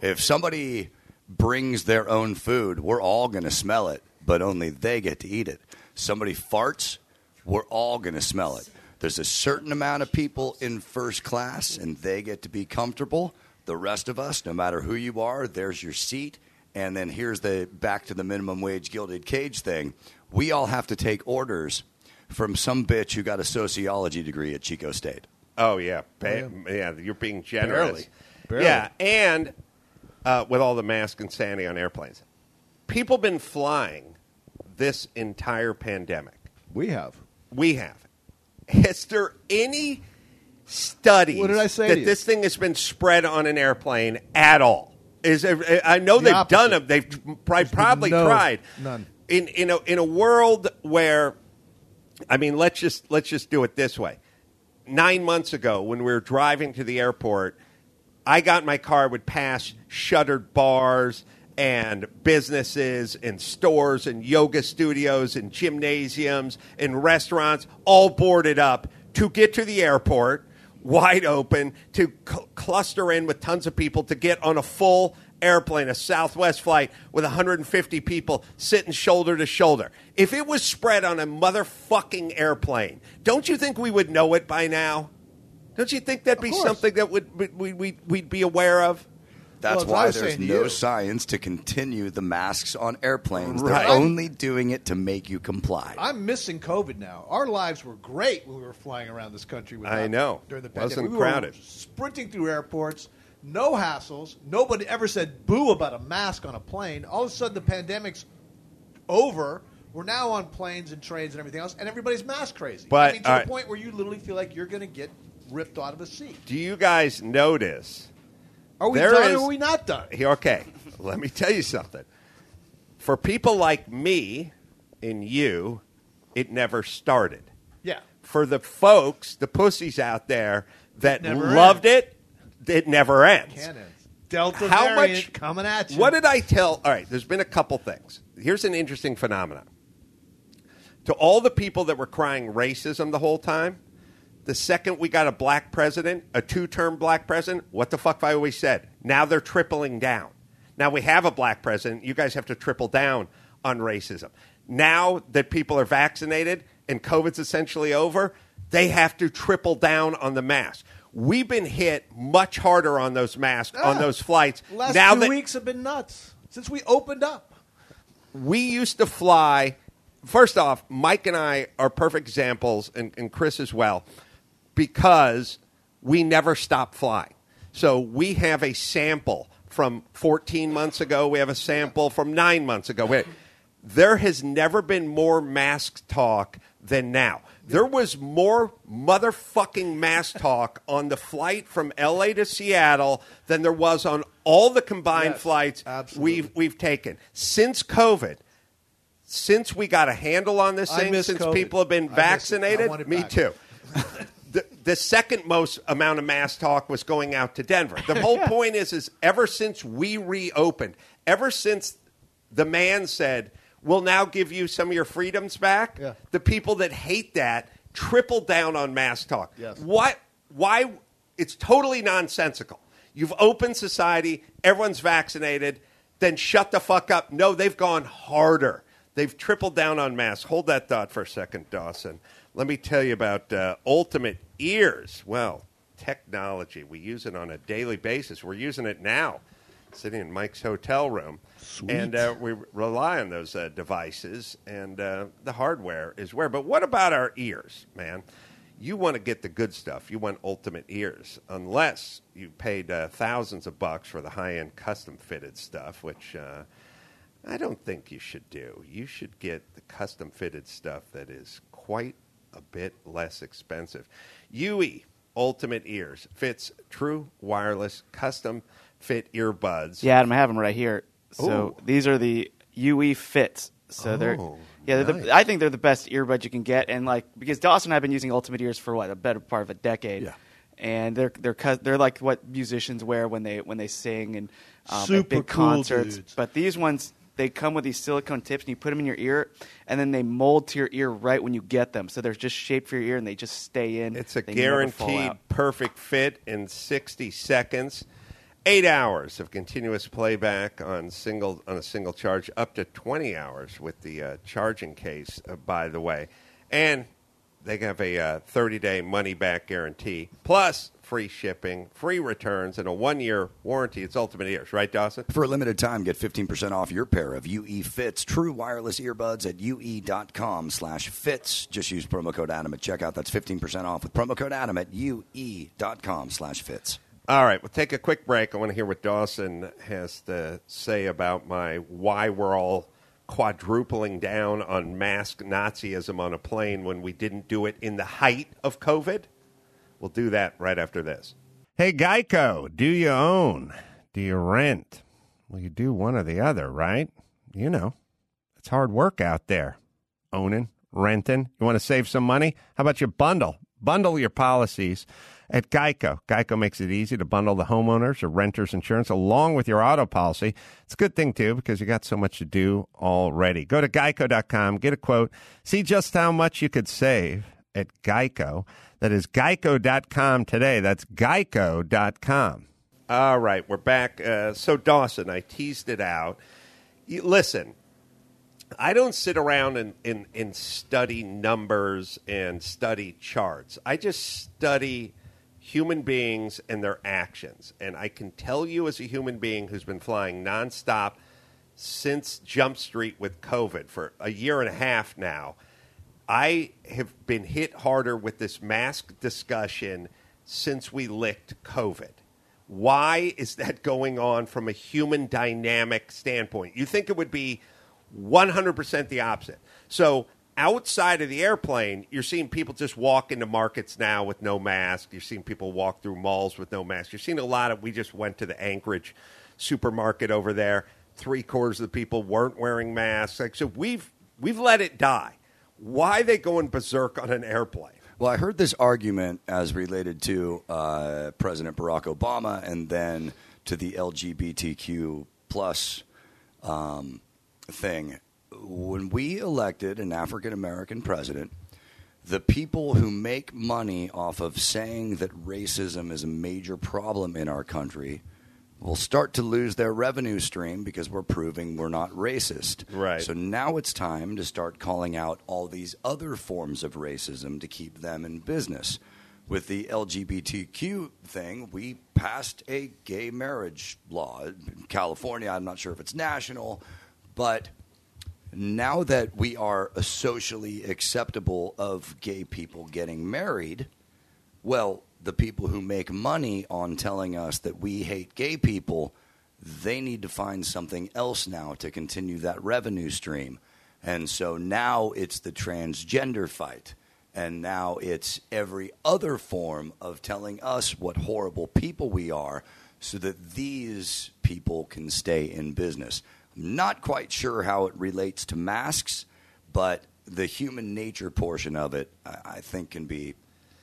If somebody brings their own food, we're all going to smell it, but only they get to eat it. Somebody farts, we're all going to smell it. There's a certain amount of people in first class, and they get to be comfortable. The rest of us, no matter who you are, there's your seat. And then here's the back to the minimum wage gilded cage thing. We all have to take orders from some bitch who got a sociology degree at Chico State. Oh yeah, ba- yeah. You're being generous. Barely. Barely. Yeah, and uh, with all the mask insanity on airplanes, people been flying this entire pandemic. We have. We have. Is there any studies What did I say that to you? this thing has been spread on an airplane at all? Is I know The they've opposite. done them. They've pri- probably no- tried. none. In in a in a world where, I mean, let's just let's just do it this way. Nine months ago, when we were driving to the airport, I got in my car, would pass shuttered bars and businesses and stores and yoga studios and gymnasiums and restaurants all boarded up to get to the airport wide open to cl- cluster in with tons of people to get on a full airplane, a Southwest flight with 150 people sitting shoulder to shoulder. If it was spread on a motherfucking airplane, don't you think we would know it by now? Don't you think that'd be something that would we, we, we'd, we'd be aware of? That's Well, why there's no you- science to continue the masks on airplanes. Right. They're only doing it to make you comply. I'm missing COVID now. Our lives were great when we were flying around this country. Without, I know. during the pandemic, Wasn't pandemic, we crowded. Were sprinting through airports, no hassles. Nobody ever said boo about a mask on a plane. All of a sudden, the pandemic's over. We're now on planes and trains and everything else, and everybody's mask crazy. But, I mean, to the right. point where you literally feel like you're going to get ripped out of a seat. Do you guys notice? Are we There done is- or are we not done? Here, okay, let me tell you something. For people like me and you, it never started. Yeah. For the folks, the pussies out there that loved it, it never ends. End. Delta How much coming at you. What did I tell? All right, there's been a couple things. Here's an interesting phenomenon. To all the people that were crying racism the whole time, the second we got a black president, a two-term black president, what the fuck have I always said? Now they're tripling down. Now we have a black president. You guys have to triple down on racism. Now that people are vaccinated and COVID's essentially over, they have to triple down on the mask. We've been hit much harder on those masks on Ah, those flights. Last now few that weeks have been nuts since we opened up. we used to fly. First off, Mike and I are perfect examples, and, and Chris as well, because we never stop flying. So we have a sample from 14 months ago. We have a sample from nine months ago. There has never been more mask talk than now. There was more motherfucking mask talk on the flight from LA to Seattle than there was on all the combined Yes, flights absolutely. we've we've taken since COVID. Since we got a handle on this I thing, since COVID. people have been I miss it. I vaccinated, me back. too. the, the second most amount of mass talk was going out to Denver. The whole point is, is ever since we reopened, ever since the man said, "We'll now give you some of your freedoms back," Yeah. the people that hate that triple down on mass talk. Yes. What? Why? It's totally nonsensical. You've opened society. Everyone's vaccinated. Then shut the fuck up. No, they've gone harder. They've tripled down on mass. Hold that thought for a second, Dawson. Let me tell you about uh, Ultimate Ears. Well, technology. We use it on a daily basis. We're using it now, sitting in Mike's hotel room. And uh, we rely on those uh, devices, and uh, the hardware is where. But what about our ears, man? You want to get the good stuff. You want ultimate ears, unless you paid uh, thousands of bucks for the high end custom fitted stuff, which uh, I don't think you should do. You should get the custom fitted stuff that is quite a bit less expensive. UE Ultimate Ears fits true wireless custom fit earbuds. Yeah, Adam, I have them right here. So Ooh. these are the UE fits. So they're Oh, yeah, they're nice. the, I think they're the best earbuds you can get, and like because Dawson and I've been using Ultimate Ears for what a better part of a decade. Yeah. And they're they're they're like what musicians wear when they when they sing and um, Super big cool concerts. dudes. But these ones they come with these silicone tips, and you put them in your ear, and then they mold to your ear right when you get them. So they're just shaped for your ear, and they just stay in. It's a They guaranteed perfect fit in 60 seconds. Eight hours of continuous playback on single on a single charge, up to 20 hours with the uh, charging case. Uh, by the way, and they have a uh, 30 day money back guarantee, plus free shipping, free returns, and a one year warranty. It's Ultimate Ears, right, Dawson? For a limited time, get 15% off your pair of UE Fits true wireless earbuds at ue.com slash fits. Just use promo code Adam at checkout. That's 15% off with promo code Adam at ue.com slash fits. All right, we'll take a quick break. I want to hear what Dawson has to say about my why we're all quadrupling down on mask Nazism on a plane when we didn't do it in the height of COVID. We'll do that right after this. Hey, Geico, do you own? Do you rent? Well, you do one or the other, right? You know, it's hard work out there. Owning, renting. You want to save some money? How about you bundle? Bundle your policies at Geico. Geico makes it easy to bundle the homeowners or renters insurance along with your auto policy. It's a good thing, too, because you got so much to do already. Go to geico.com, get a quote, see just how much you could save at Geico. That is geico.com today. That's geico.com. All right, we're back. Uh, so, Dawson, I teased it out. You, listen, I don't sit around and, and, and study numbers and study charts. I just study human beings and their actions. And I can tell you, as a human being who's been flying nonstop since Jump Street with COVID for a year and a half now, I have been hit harder with this mask discussion since we licked COVID. Why is that going on from a human dynamic standpoint? You think it would be 100% the opposite. So, outside of the airplane, you're seeing people just walk into markets now with no mask. You're seeing people walk through malls with no mask. You're seeing a lot of, we just went to the Anchorage supermarket over there. Three quarters of the people weren't wearing masks. Like, so we've, we've let it die. Why they going berserk on an airplane? Well, I heard this argument as related to uh, President Barack Obama and then to the LGBTQ plus um, thing. When we elected an African American president, the people who make money off of saying that racism is a major problem in our country will start to lose their revenue stream because we're proving we're not racist. Right. So now it's time to start calling out all these other forms of racism to keep them in business. With the LGBTQ thing, we passed a gay marriage law in California. I'm not sure if it's national, but now that we are socially acceptable of gay people getting married, well, the people who make money on telling us that we hate gay people, they need to find something else now to continue that revenue stream. And so now it's the transgender fight. And now it's every other form of telling us what horrible people we are so that these people can stay in business. I'm not quite sure how it relates to masks, but the human nature portion of it, I, I think, can be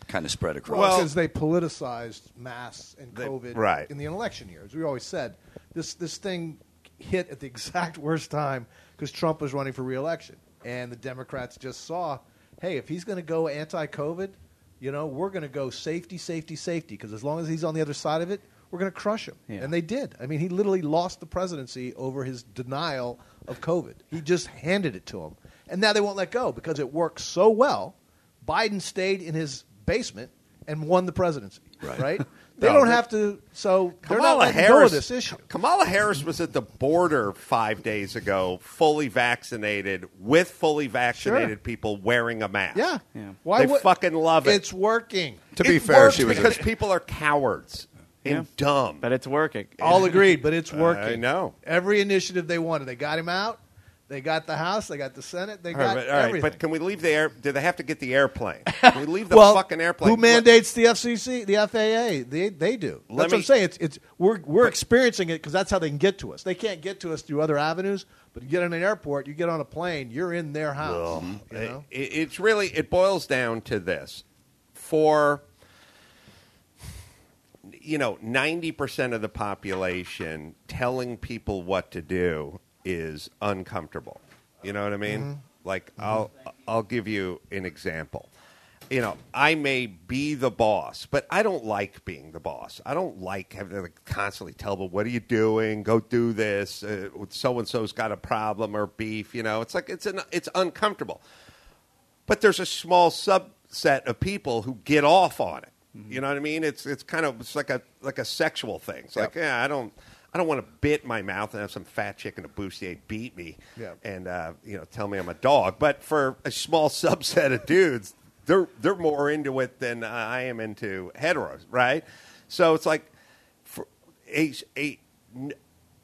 kind of spread across. Well, because they politicized masks and They- COVID right. in the election years. We always said this this thing hit at the exact worst time because Trump was running for reelection, and the Democrats just saw, hey, if he's going to go anti-COVID, you know, we're going to go safety, safety, safety. Because as long as he's on the other side of it, we're going to crush him. Yeah. And they did. I mean, he literally lost the presidency over his denial of COVID. He just handed it to him, and now they won't let go because it worked so well. Biden stayed in his basement and won the presidency. Right? They No, don't have to. So they're not Kamala go Harris. of this issue. Kamala Harris was at the border five days ago, fully vaccinated, with fully vaccinated Sure. people wearing a mask. Yeah. Yeah. Why They would, fucking love it. It's working. to be It fair, works she was because people are cowards and Yeah. dumb. But it's working. All agreed, but it's working. I know. Every initiative they wanted, they got him out. They got the House. They got the Senate. They All right, got but, all right, everything. but can we leave the air? Do they have to get the airplane? Can we leave the well, fucking airplane? Who mandates the FCC, the FAA? They they do. Let That's what I'm saying. It's it's we're we're experiencing it because that's how they can get to us. They can't get to us through other avenues. But you get in an airport, you get on a plane, you're in their house. You mm-hmm. know? It, it's really it boils down to this: for you know, ninety percent of the population telling people what to do is uncomfortable. You know what I mean? Mm-hmm. Like mm-hmm. I'll I'll give you an example. You know, I may be the boss, but I don't like being the boss. I don't like having to constantly tell them, "What are you doing? Go do this." Uh, so and so's got a problem or beef. You know, it's like it's an, it's uncomfortable. But there's a small subset of people who get off on it. You mm-hmm. know what I mean? It's it's kind of it's like a like a sexual thing. It's like yeah, I don't I don't want to bit my mouth and have some fat chick in a bustier beat me Yeah. and uh, you know tell me I'm a dog. But for a small subset of dudes, they're they're more into it than I am into heteros, right? So it's like for a, a n-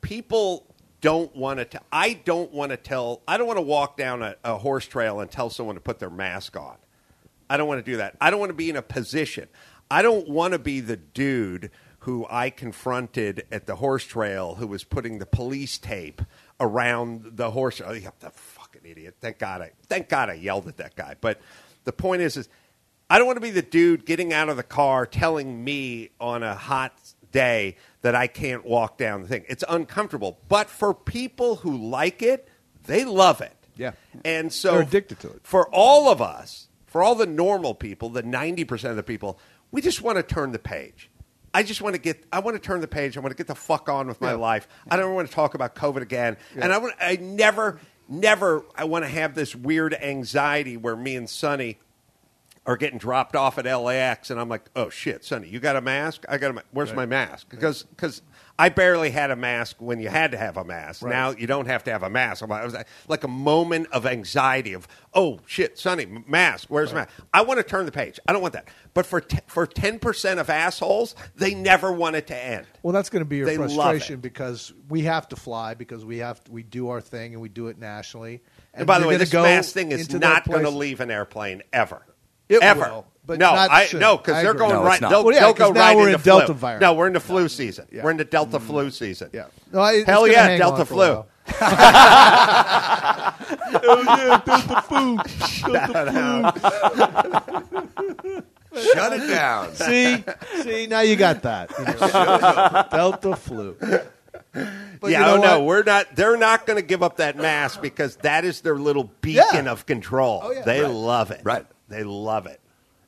people don't want to. T- I don't want to tell. I don't want to walk down a, a horse trail and tell someone to put their mask on. I don't want to do that. I don't want to be in a position. I don't want to be the dude who I confronted at the horse trail who was putting the police tape around the horse. Oh, yeah, the fucking idiot! Thank God I thank God I yelled at that guy. But the point is, is I don't want to be the dude getting out of the car telling me on a hot day that I can't walk down the thing. It's uncomfortable. But for people who like it, they love it. Yeah. And so They're addicted to it. For all of us, for all the normal people, the 90% of the people, we just want to turn the page. I just want to get. I want to turn the page. I want to get the fuck on with my Yeah. life. I don't want to talk about COVID again. And I want. I never, never. I want to have this weird anxiety where me and Sonny are getting dropped off at LAX, and I'm like, oh shit, Sonny, you got a mask? I got a. Ma- Where's my mask? Because because I barely had a mask when you had to have a mask. Now you don't have to have a mask. I was like- a moment of anxiety of oh shit, Sonny, mask. Where's the mask? I want to turn the page. I don't want that. But for t- for ten percent of assholes, they never want it to end. Well, that's going to be your They frustration because we have to fly because we have we do our thing and we do it nationally. And, by the way, this mask thing is not going to leave an airplane ever. It ever. will, but no, not I soon. no, because they're agree. going No, right. not. They'll, Well, yeah, they'll 'cause go now right we're into in Delta flu. virus. No, we're into flu season. Yeah. We're into Delta flu season. Yeah. No, I, it's Hell gonna yeah, Delta flu. for a flu. while. Shut it down. See, see, now you got that. You know, Delta flu. But yeah, you know oh no, we're not. They're not going to give up that mask because that is their little beacon Yeah. of control. Oh, yeah. They Right. love it. Right. They love it.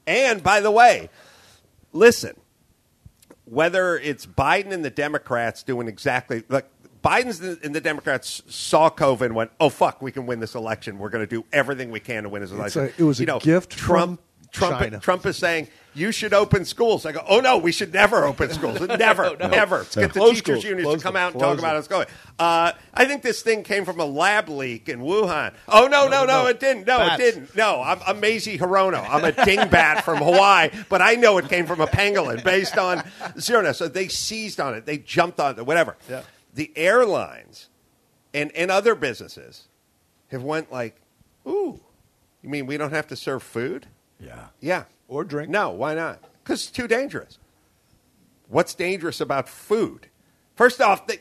And by the way, listen, whether it's Biden and the Democrats doing exactly like Biden's and the Democrats saw COVID and went, "Oh fuck, we can win this election. We're going to do everything we can to win this election." a- it was a know, gift Trump. Trump, China. Trump is saying you should open schools. I go, oh no, we should never open schools. Never, never. Let's get the Close teachers' schools. unions Close to come out and talk Close about them. how it's going. Uh, I think this thing came from a lab leak in Wuhan. Oh no, no, no, no. it didn't. No, Bats. it didn't. No, I'm, I'm Mazie Hirono. I'm a dingbat from Hawaii, but I know it came from a pangolin based on zero. So they seized on it. They jumped on it. Whatever. Yeah. The airlines and and other businesses have went like, ooh, you mean we don't have to serve food? Yeah. Yeah. Or drink. No, why not? Because it's too dangerous. What's dangerous about food? First off, they,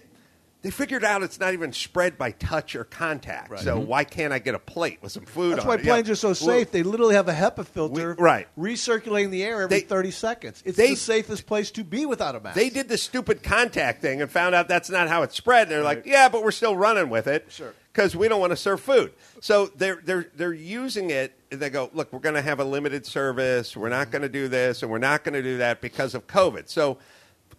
they figured out it's not even spread by touch or contact. So mm-hmm. why can't I get a plate with some food That's why it? planes Yeah. are so Well, safe. They literally have a HEPA filter We- right. recirculating the air every They- 30 seconds. It's they- the safest place to be without a mask. They did the stupid contact thing and found out that's not how it spread. They're like, yeah, but we're still running with it. Sure. Because we don't want to serve food. So they're, they're, they're using it. And they go, look, we're going to have a limited service. We're not going to do this and we're not going to do that because of COVID. So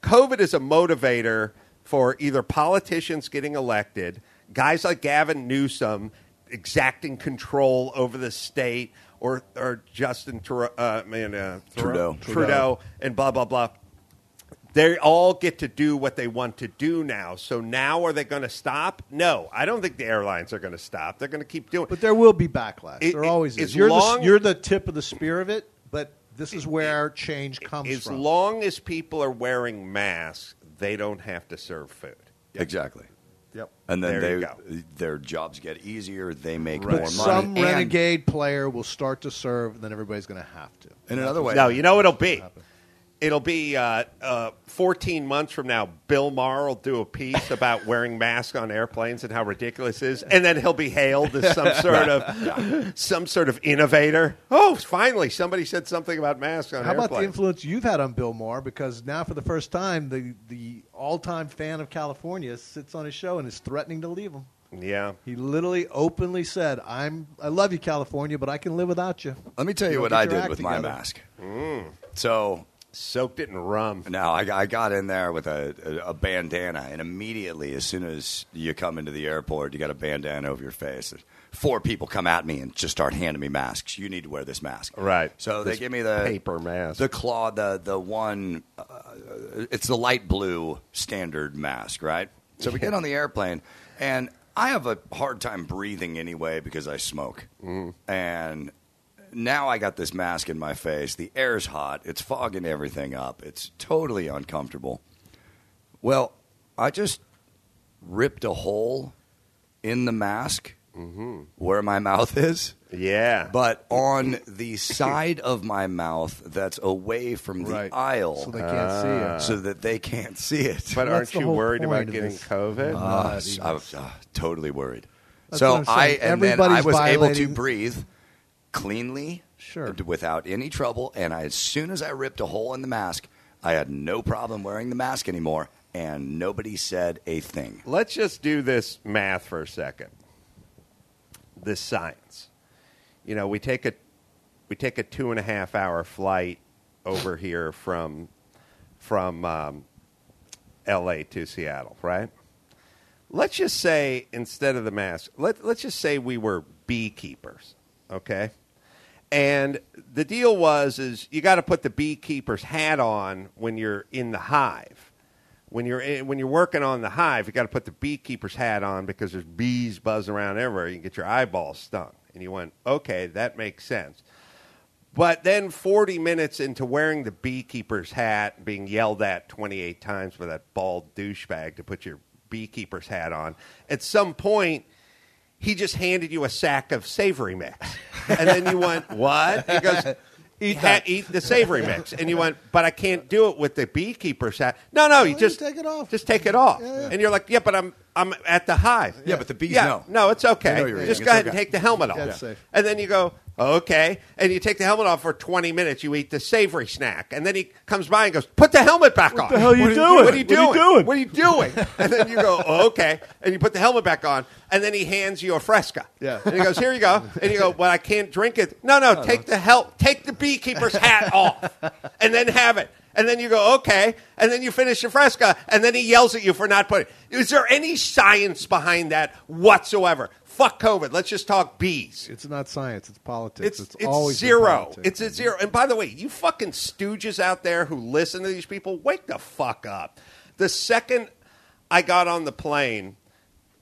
COVID is a motivator for either politicians getting elected, guys like Gavin Newsom exacting control over the state, or, or Justin Trudeau, uh, man, uh, Trudeau. Trudeau, and blah, blah, blah they all get to do what they want to do now. So now are they going to stop? No, I don't think the airlines are going to stop. They're going to keep doing. But there will be backlash. It- there it- always is. You're, long- the, you're the tip of the spear of it, but this is where change comes as from. long as people are wearing masks, they don't have to serve food. Exactly. yep. And then There you they go. their jobs get easier. They make But more money. some And renegade player will start to serve, and then everybody's going to have to. in another way, No, you know it'll be. It'll be uh, uh, 14 months from now. Bill Maher will do a piece about wearing masks on airplanes and how ridiculous it is, and then he'll be hailed as some sort of some sort of innovator. Oh, finally, somebody said something about masks on airplanes. How airplanes. about the influence you've had on Bill Maher? Because now, for the first time, the the all time fan of California sits on his show and is threatening to leave him. yeah. He literally openly said, "I'm I love you, California, but I can live without you." Let me tell you Go what I your did act with my together. mask. So soaked it in rum. No, I, I got in there with a, a, a bandana, and immediately, as soon as you come into the airport, you got a bandana over your face. Four people come at me and just start handing me masks. You need to wear this mask, Right. So they give me the paper mask. the claw, the the one. Uh, it's the light blue standard mask, right? So we get on the airplane, and I have a hard time breathing anyway because I smoke, and now I got this mask in my face. The air's hot. It's fogging everything up. It's totally uncomfortable. Well, I just ripped a hole in the mask where my mouth is, Yeah. but on the side of my mouth that's away from the Right. aisle So they can't see it. so that they can't see it. but That's aren't you worried about getting this. COVID? Uh, I was uh, totally worried. That's so what I'm I and then I Everybody's was able to breathe cleanly, Sure. without any trouble. And I, as soon as I ripped a hole in the mask, I had no problem wearing the mask anymore, and nobody said a thing. Let's just do this math for a second. This science. You know, we take a we take a two and a half hour flight over here from from um, L.A. to Seattle, right? Let's just say instead of the mask, let let's just say we were beekeepers, okay? And the deal was is you got to put the beekeeper's hat on when you're in the hive. When you're in, when you're working on the hive, you got to put the beekeeper's hat on because there's bees buzzing around everywhere. You can get your eyeballs stung. And you went, okay, that makes sense. But then 40 minutes into wearing the beekeeper's hat, being yelled at 28 times by that bald douchebag to put your beekeeper's hat on, at some point, he just handed you a sack of savory mix. And then you went, what? He goes, eat, ha- eat the savory mix. And you went, but I can't do it with the beekeeper's hat. No, no, you you just take it off. Just take it off. Yeah, yeah. And you're like, yeah, but I'm I'm at the hive. Yeah, but the bees yeah, know. No, it's okay. They know you're just eating. go It's ahead and okay. take the helmet off. Yeah, it's safe. And then you go, okay. And you take the helmet off for 20 minutes. You eat the savory snack. And then he comes by and goes, put the helmet back on. What the hell you What doing? What are you What are you doing? doing? What are you doing? and then you go, oh, okay. And you put the helmet back on. And then he hands you a Fresca. Yeah. And he goes, here you go. And you go, well, I can't drink it. No, no, take the hel- take the beekeeper's hat off and then have it. And then you go, okay. And then you finish your Fresca. And then he yells at you for not putting Is there any science behind that whatsoever? Fuck COVID. Let's just talk bees. It's not science. It's politics. It's, It's, it's always zero. It's a zero. And by the way, you fucking stooges out there who listen to these people, wake the fuck up. The second I got on the plane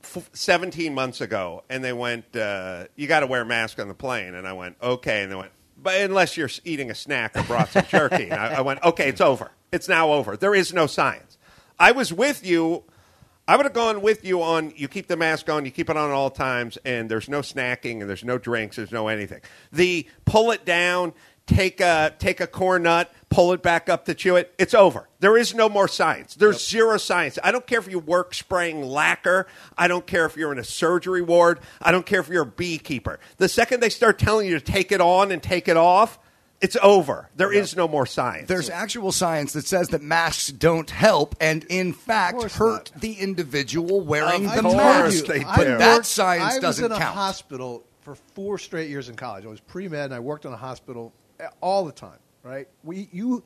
f- 17 months ago, and they went, uh, "You got to wear a mask on the plane," and I went, "Okay," and they went, "But unless you're eating a snack or brought some jerky," and I, I went, "Okay, it's over. It's now over. There is no science." I was with you. I would have gone with you on you keep the mask on, you keep it on at all times, and there's no snacking and there's no drinks, there's no anything. The pull it down, take a take a corn nut, pull it back up to chew it. It's over. There is no more science. There's zero science. I don't care if you work spraying lacquer. I don't care if you're in a surgery ward. I don't care if you're a beekeeper. The second they start telling you to take it on and take it off, it's over. There is no more science. There's actual science that says that masks don't help and, in fact, hurt not. the individual wearing I the mask. you, they I do. worked- That science I doesn't was in a count. hospital for four straight years in college. I was pre med, and I worked in a hospital uh, all the time. Right? We you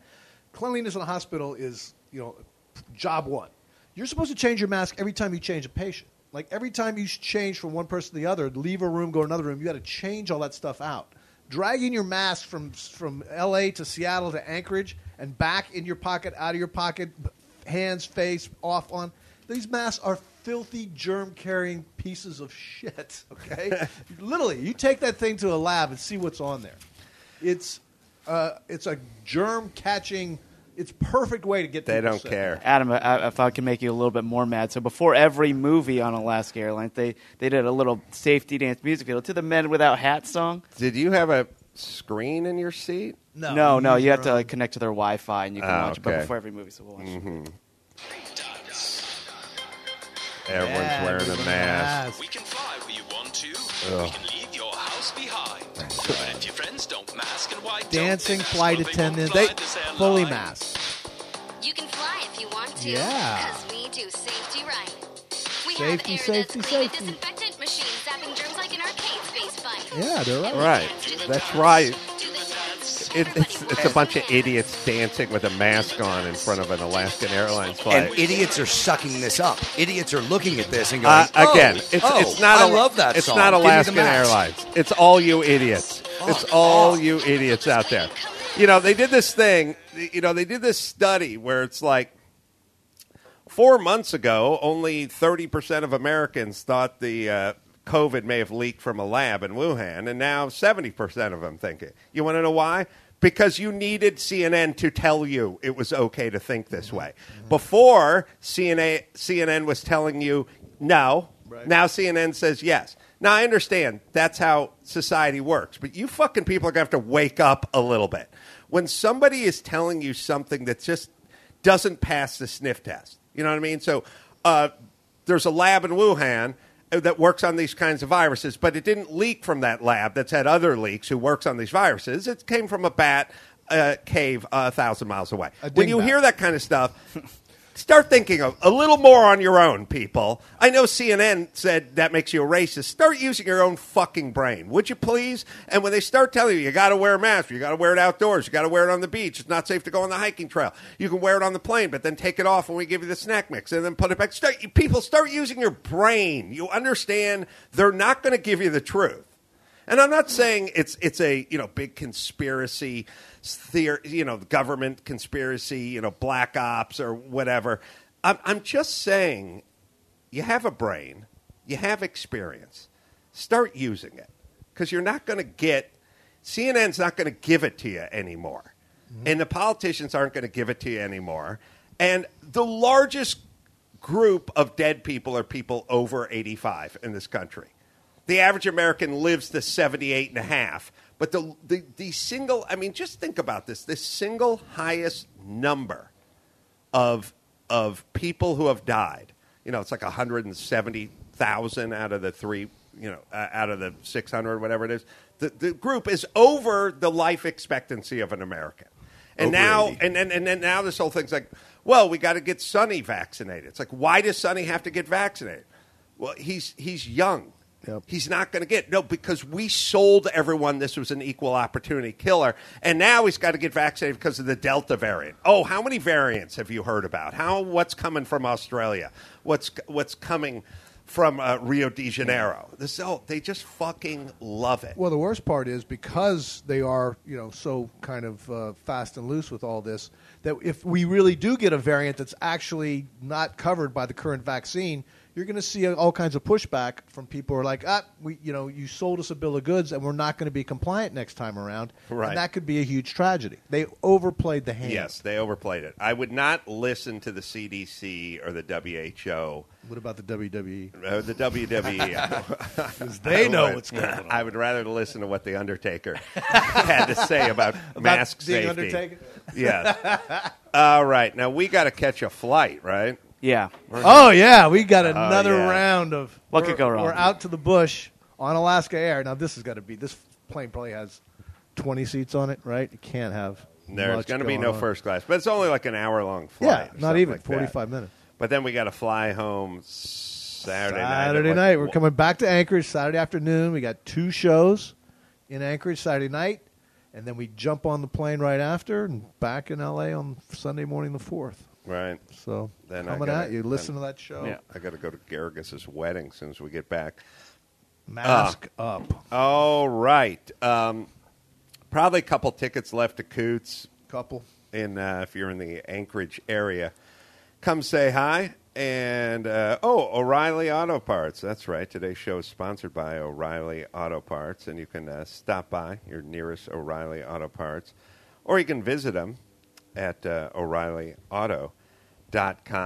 cleanliness in a hospital is you know job one. You're supposed to change your mask every time you change a patient. Like every time you change from one person to the other, leave a room, go to another room, you got to change all that stuff out. Dragging your mask from from L.A. to Seattle to Anchorage and back in your pocket, out of your pocket, hands, face, off on. These masks are filthy, germ carrying pieces of shit. Okay, literally, you take that thing to a lab and see what's on there. It's uh, it's a germ catching. It's perfect way to get. they don't sick. care. Adam, I, if I can make you a little bit more mad, so before every movie on Alaska Airlines, they, they did a little safety dance music video to the Men Without Hats song. Did you have a screen in your seat? No, No, no, you have your to like connect to their Wi-Fi and you can Ah, watch it. But before every movie, so we'll watch. it. Everyone's Yeah, wearing a everyone's mask. We can fly where you want to. We can leave your house behind. Dancing they mask? flight Well, they won't attendants, fly they this fully masked. You can fly if you want to. Yeah. Because we do safety right. We Safety, have air safety, that's clean with safety. disinfectant machines zapping germs like an arcade space fight. Yeah, they're right. Right. That's dance, right. to the dance. it, it's it's a bunch of idiots dancing with a mask on in front of an Alaskan Airlines flight. And idiots are sucking this up. Idiots are looking at this and going, Uh, oh, again, it's oh, it's not. I love that It's song. not Give me Alaskan. Airlines. It's all you idiots. It's all you idiots out there. You know, they did this thing. You know, they did this study where it's like four months ago, only thirty percent of Americans thought the uh, COVID may have leaked from a lab in Wuhan, and now seventy percent of them think it. You want to know why? Because you needed CNN to tell you it was okay to think this way. Before CNN, CNN was telling you no. Now CNN says yes. Now I understand that's how society works, but you fucking people are gonna have to wake up a little bit. When somebody is telling you something that just doesn't pass the sniff test, you know what I mean? So uh, there's a lab in Wuhan uh, that works on these kinds of viruses, but it didn't leak from that lab that's had other leaks who works on these viruses. It came from a bat uh, cave a thousand miles away. A When you dingbat. hear that kind of stuff, start thinking of a little more on your own, people. I know CNN said that makes you a racist. Start using your own fucking brain, would you please? And when they start telling you you got to wear a mask, you got to wear it outdoors, you got to wear it on the beach, it's not safe to go on the hiking trail. You can wear it on the plane, but then take it off when we give you the snack mix and then put it back. Start, people, start using your brain. You understand they're not going to give you the truth. And I'm not saying it's it's a you know big conspiracy theory, you know, government conspiracy, you know, black ops or whatever. I'm, I'm just saying, you have a brain, you have experience, start using it because you're not going to get CNN's not going to give it to you anymore, mm-hmm. and the politicians aren't going to give it to you anymore, and the largest group of dead people are people over 85 in this country. The average American lives to 78 and a half. But the, the, the single, I mean, just think about this the single highest number of, of people who have died, you know, it's like 170,000 out of the three, you know, uh, out of the 600, whatever it is. The, the group is over the life expectancy of an American. And Over now, 80. and, and, and then now this whole thing's like, well, we got to get Sonny vaccinated. It's like, why does Sonny have to get vaccinated? Well, he's he's young. Yep. He's not going to get no because we sold everyone this was an equal opportunity killer, and now he's got to get vaccinated because of the Delta variant. Oh, how many variants have you heard about? How what's coming from Australia? What's what's coming from uh, Rio de Janeiro? This oh, they just fucking love it. Well, the worst part is because they are, you know, so kind of uh, fast and loose with all this, that if we really do get a variant that's actually not covered by the current vaccine, you're going to see all kinds of pushback from people who are like, ah, we, you know, you sold us a bill of goods and we're not going to be compliant next time around, Right. and that could be a huge tragedy. They overplayed the hand. Yes, they overplayed it. I would not listen to the CDC or the WHO What about the? WWE? Uh, the WWE. Because they know what's going on. I would rather listen to what The Undertaker had to say about, mask being safety. Undertaker? Yes. All right. Now, we got to catch a flight, right? Yeah. Oh yeah, we got oh, another yeah. round of What we're- could go wrong? We're out to the bush on Alaska Air. Now this is going to be this plane probably has twenty seats on it, right? It can't have. There's much going to be no on. first class, but it's only like an hour long flight. Yeah, not even like forty-five minutes. But then we got to fly home Saturday, night. Saturday at night, we're coming back to Anchorage Saturday afternoon. We got two shows in Anchorage Saturday night, and then we jump on the plane right after and back in LA on Sunday morning the fourth. Right. So Then I coming gotta- at you, listen to that show. Yeah. I got to go to Garrigus' wedding as soon as we get back. Mask up, All right. Um, probably a couple tickets left to Coots. couple. in uh, if you're in the Anchorage area, come say hi. And uh, oh, O'Reilly Auto Parts. That's right. Today's show is sponsored by O'Reilly Auto Parts, and you can uh, stop by your nearest O'Reilly Auto Parts, or you can visit them at uh, O'ReillyAuto.com.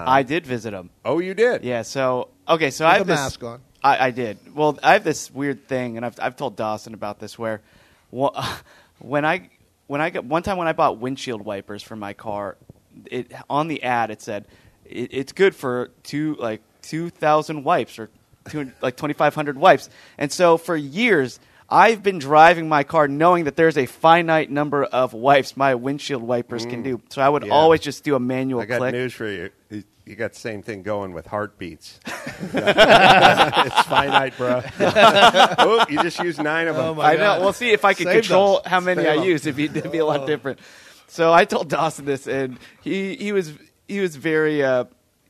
I did visit them. Oh, you did. Yeah. So okay. So With I have the this, mask on. I, I did. Well, I have this weird thing, and I've I've told Dawson about this where, wha- when I when I got one time when I bought windshield wipers for my car, it on the ad it said it, it's good for two like two thousand wipes or two like twenty five hundred wipes, and so for years. I've been driving my car knowing that there's a finite number of wipes my windshield wipers can do. So I would Mm. Yeah. always just do a manual I got click. news for you. you got the same thing going with heartbeats. it's finite, bro. oh, you just use nine of them. Oh, my I know. We'll see if I can Saved control us. how many Save I us. use. If it'd be a lot different. So I told Dawson this, and he he was he was very uh,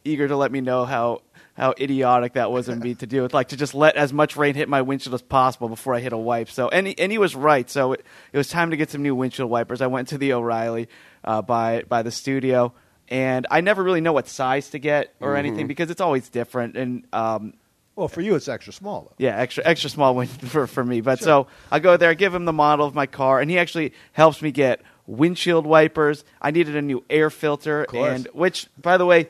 eager to let me know how how idiotic that was of me to do. It's like to just let as much rain hit my windshield as possible before I hit a wipe. So and he, and he was right. So it, it was time to get some new windshield wipers. I went to the O'Reilly uh, by by the studio. And I never really know what size to get or anything because it's always different. And um, Well, for you, it's extra small. Though. yeah, extra extra small for, for me. But so I go there, I give him the model of my car, and he actually helps me get windshield wipers. I needed a new air filter, and which, by the way,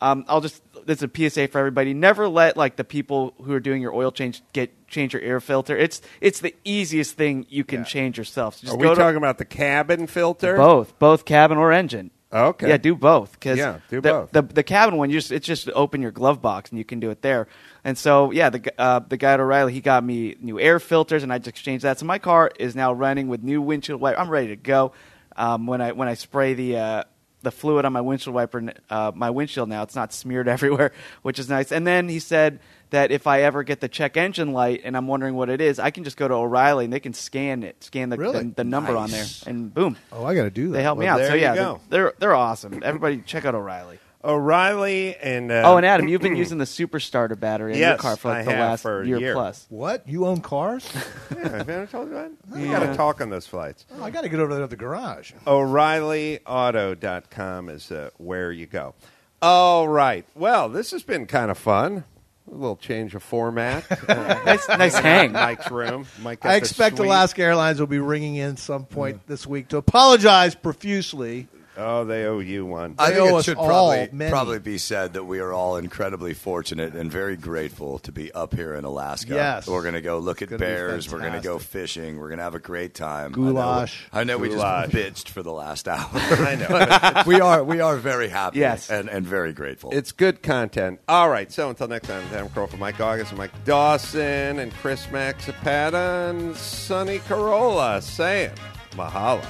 um, I'll just this is a PSA for everybody. Never let like the people who are doing your oil change get change your air filter. It's it's the easiest thing you can change yourself. So Are we to talking about the cabin filter? both, both cabin or engine. Okay. Yeah, do both. Cause Yeah, do the, both. The, the cabin one, you just it's just open your glove box and you can do it there. And so yeah, the uh, the guy at O'Reilly he got me new air filters and I just exchanged that. So my car is now running with new windshield wiper. I'm ready to go. Um, when I when I spray the uh, the fluid on my windshield wiper, uh, my windshield now it's not smeared everywhere, which is nice. And then he said that if I ever get the check engine light and I'm wondering what it is, I can just go to O'Reilly and they can scan it, scan the Really? the, the number on there, and boom. Oh, I got to do that. They help me out. So yeah, they're, they're they're awesome. Everybody check out O'Reilly. O'Reilly and uh, oh, and Adam, you've been using the Super Starter battery in your car for like I the have last for year, year. plus. What? You own cars? Yeah, have I ever told you that? You got to talk on those flights. oh, I got to get over there to the garage. O'ReillyAuto.com is uh, where you go. All right. Well, this has been kind of fun. A little change of format. Uh, Nice, nice hang. Mike's room. Mike I expect. Alaska Airlines will be ringing in some point this week to apologize profusely. Oh, they owe you one. I They think it should probably, many. probably be said that we are all incredibly fortunate and very grateful to be up here in Alaska. Yes. We're going to go look at gonna be bears. We're going to go fishing. We're going to have a great time. Goulash. I know, I know we just bitched for the last hour. I know. we are we are very happy Yes. and, and very grateful. It's good content. All right. So until next time, Adam Carolla for Mike August and Mike Dawson and Chris Laxamana and Sonny Carolla saying mahalo.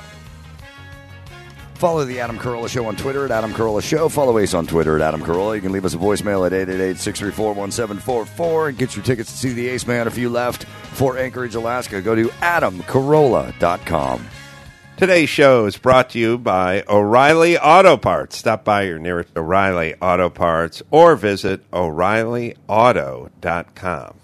Follow the Adam Carolla Show on Twitter at Adam Carolla Show. Follow Ace on Twitter at Adam Carolla. You can leave us a voicemail at 888-634-1744 and get your tickets to see the Ace Man if you left for Anchorage, Alaska. Go to adamcarolla.com. Today's show is brought to you by O'Reilly Auto Parts. Stop by your nearest O'Reilly Auto Parts or visit O'ReillyAuto.com.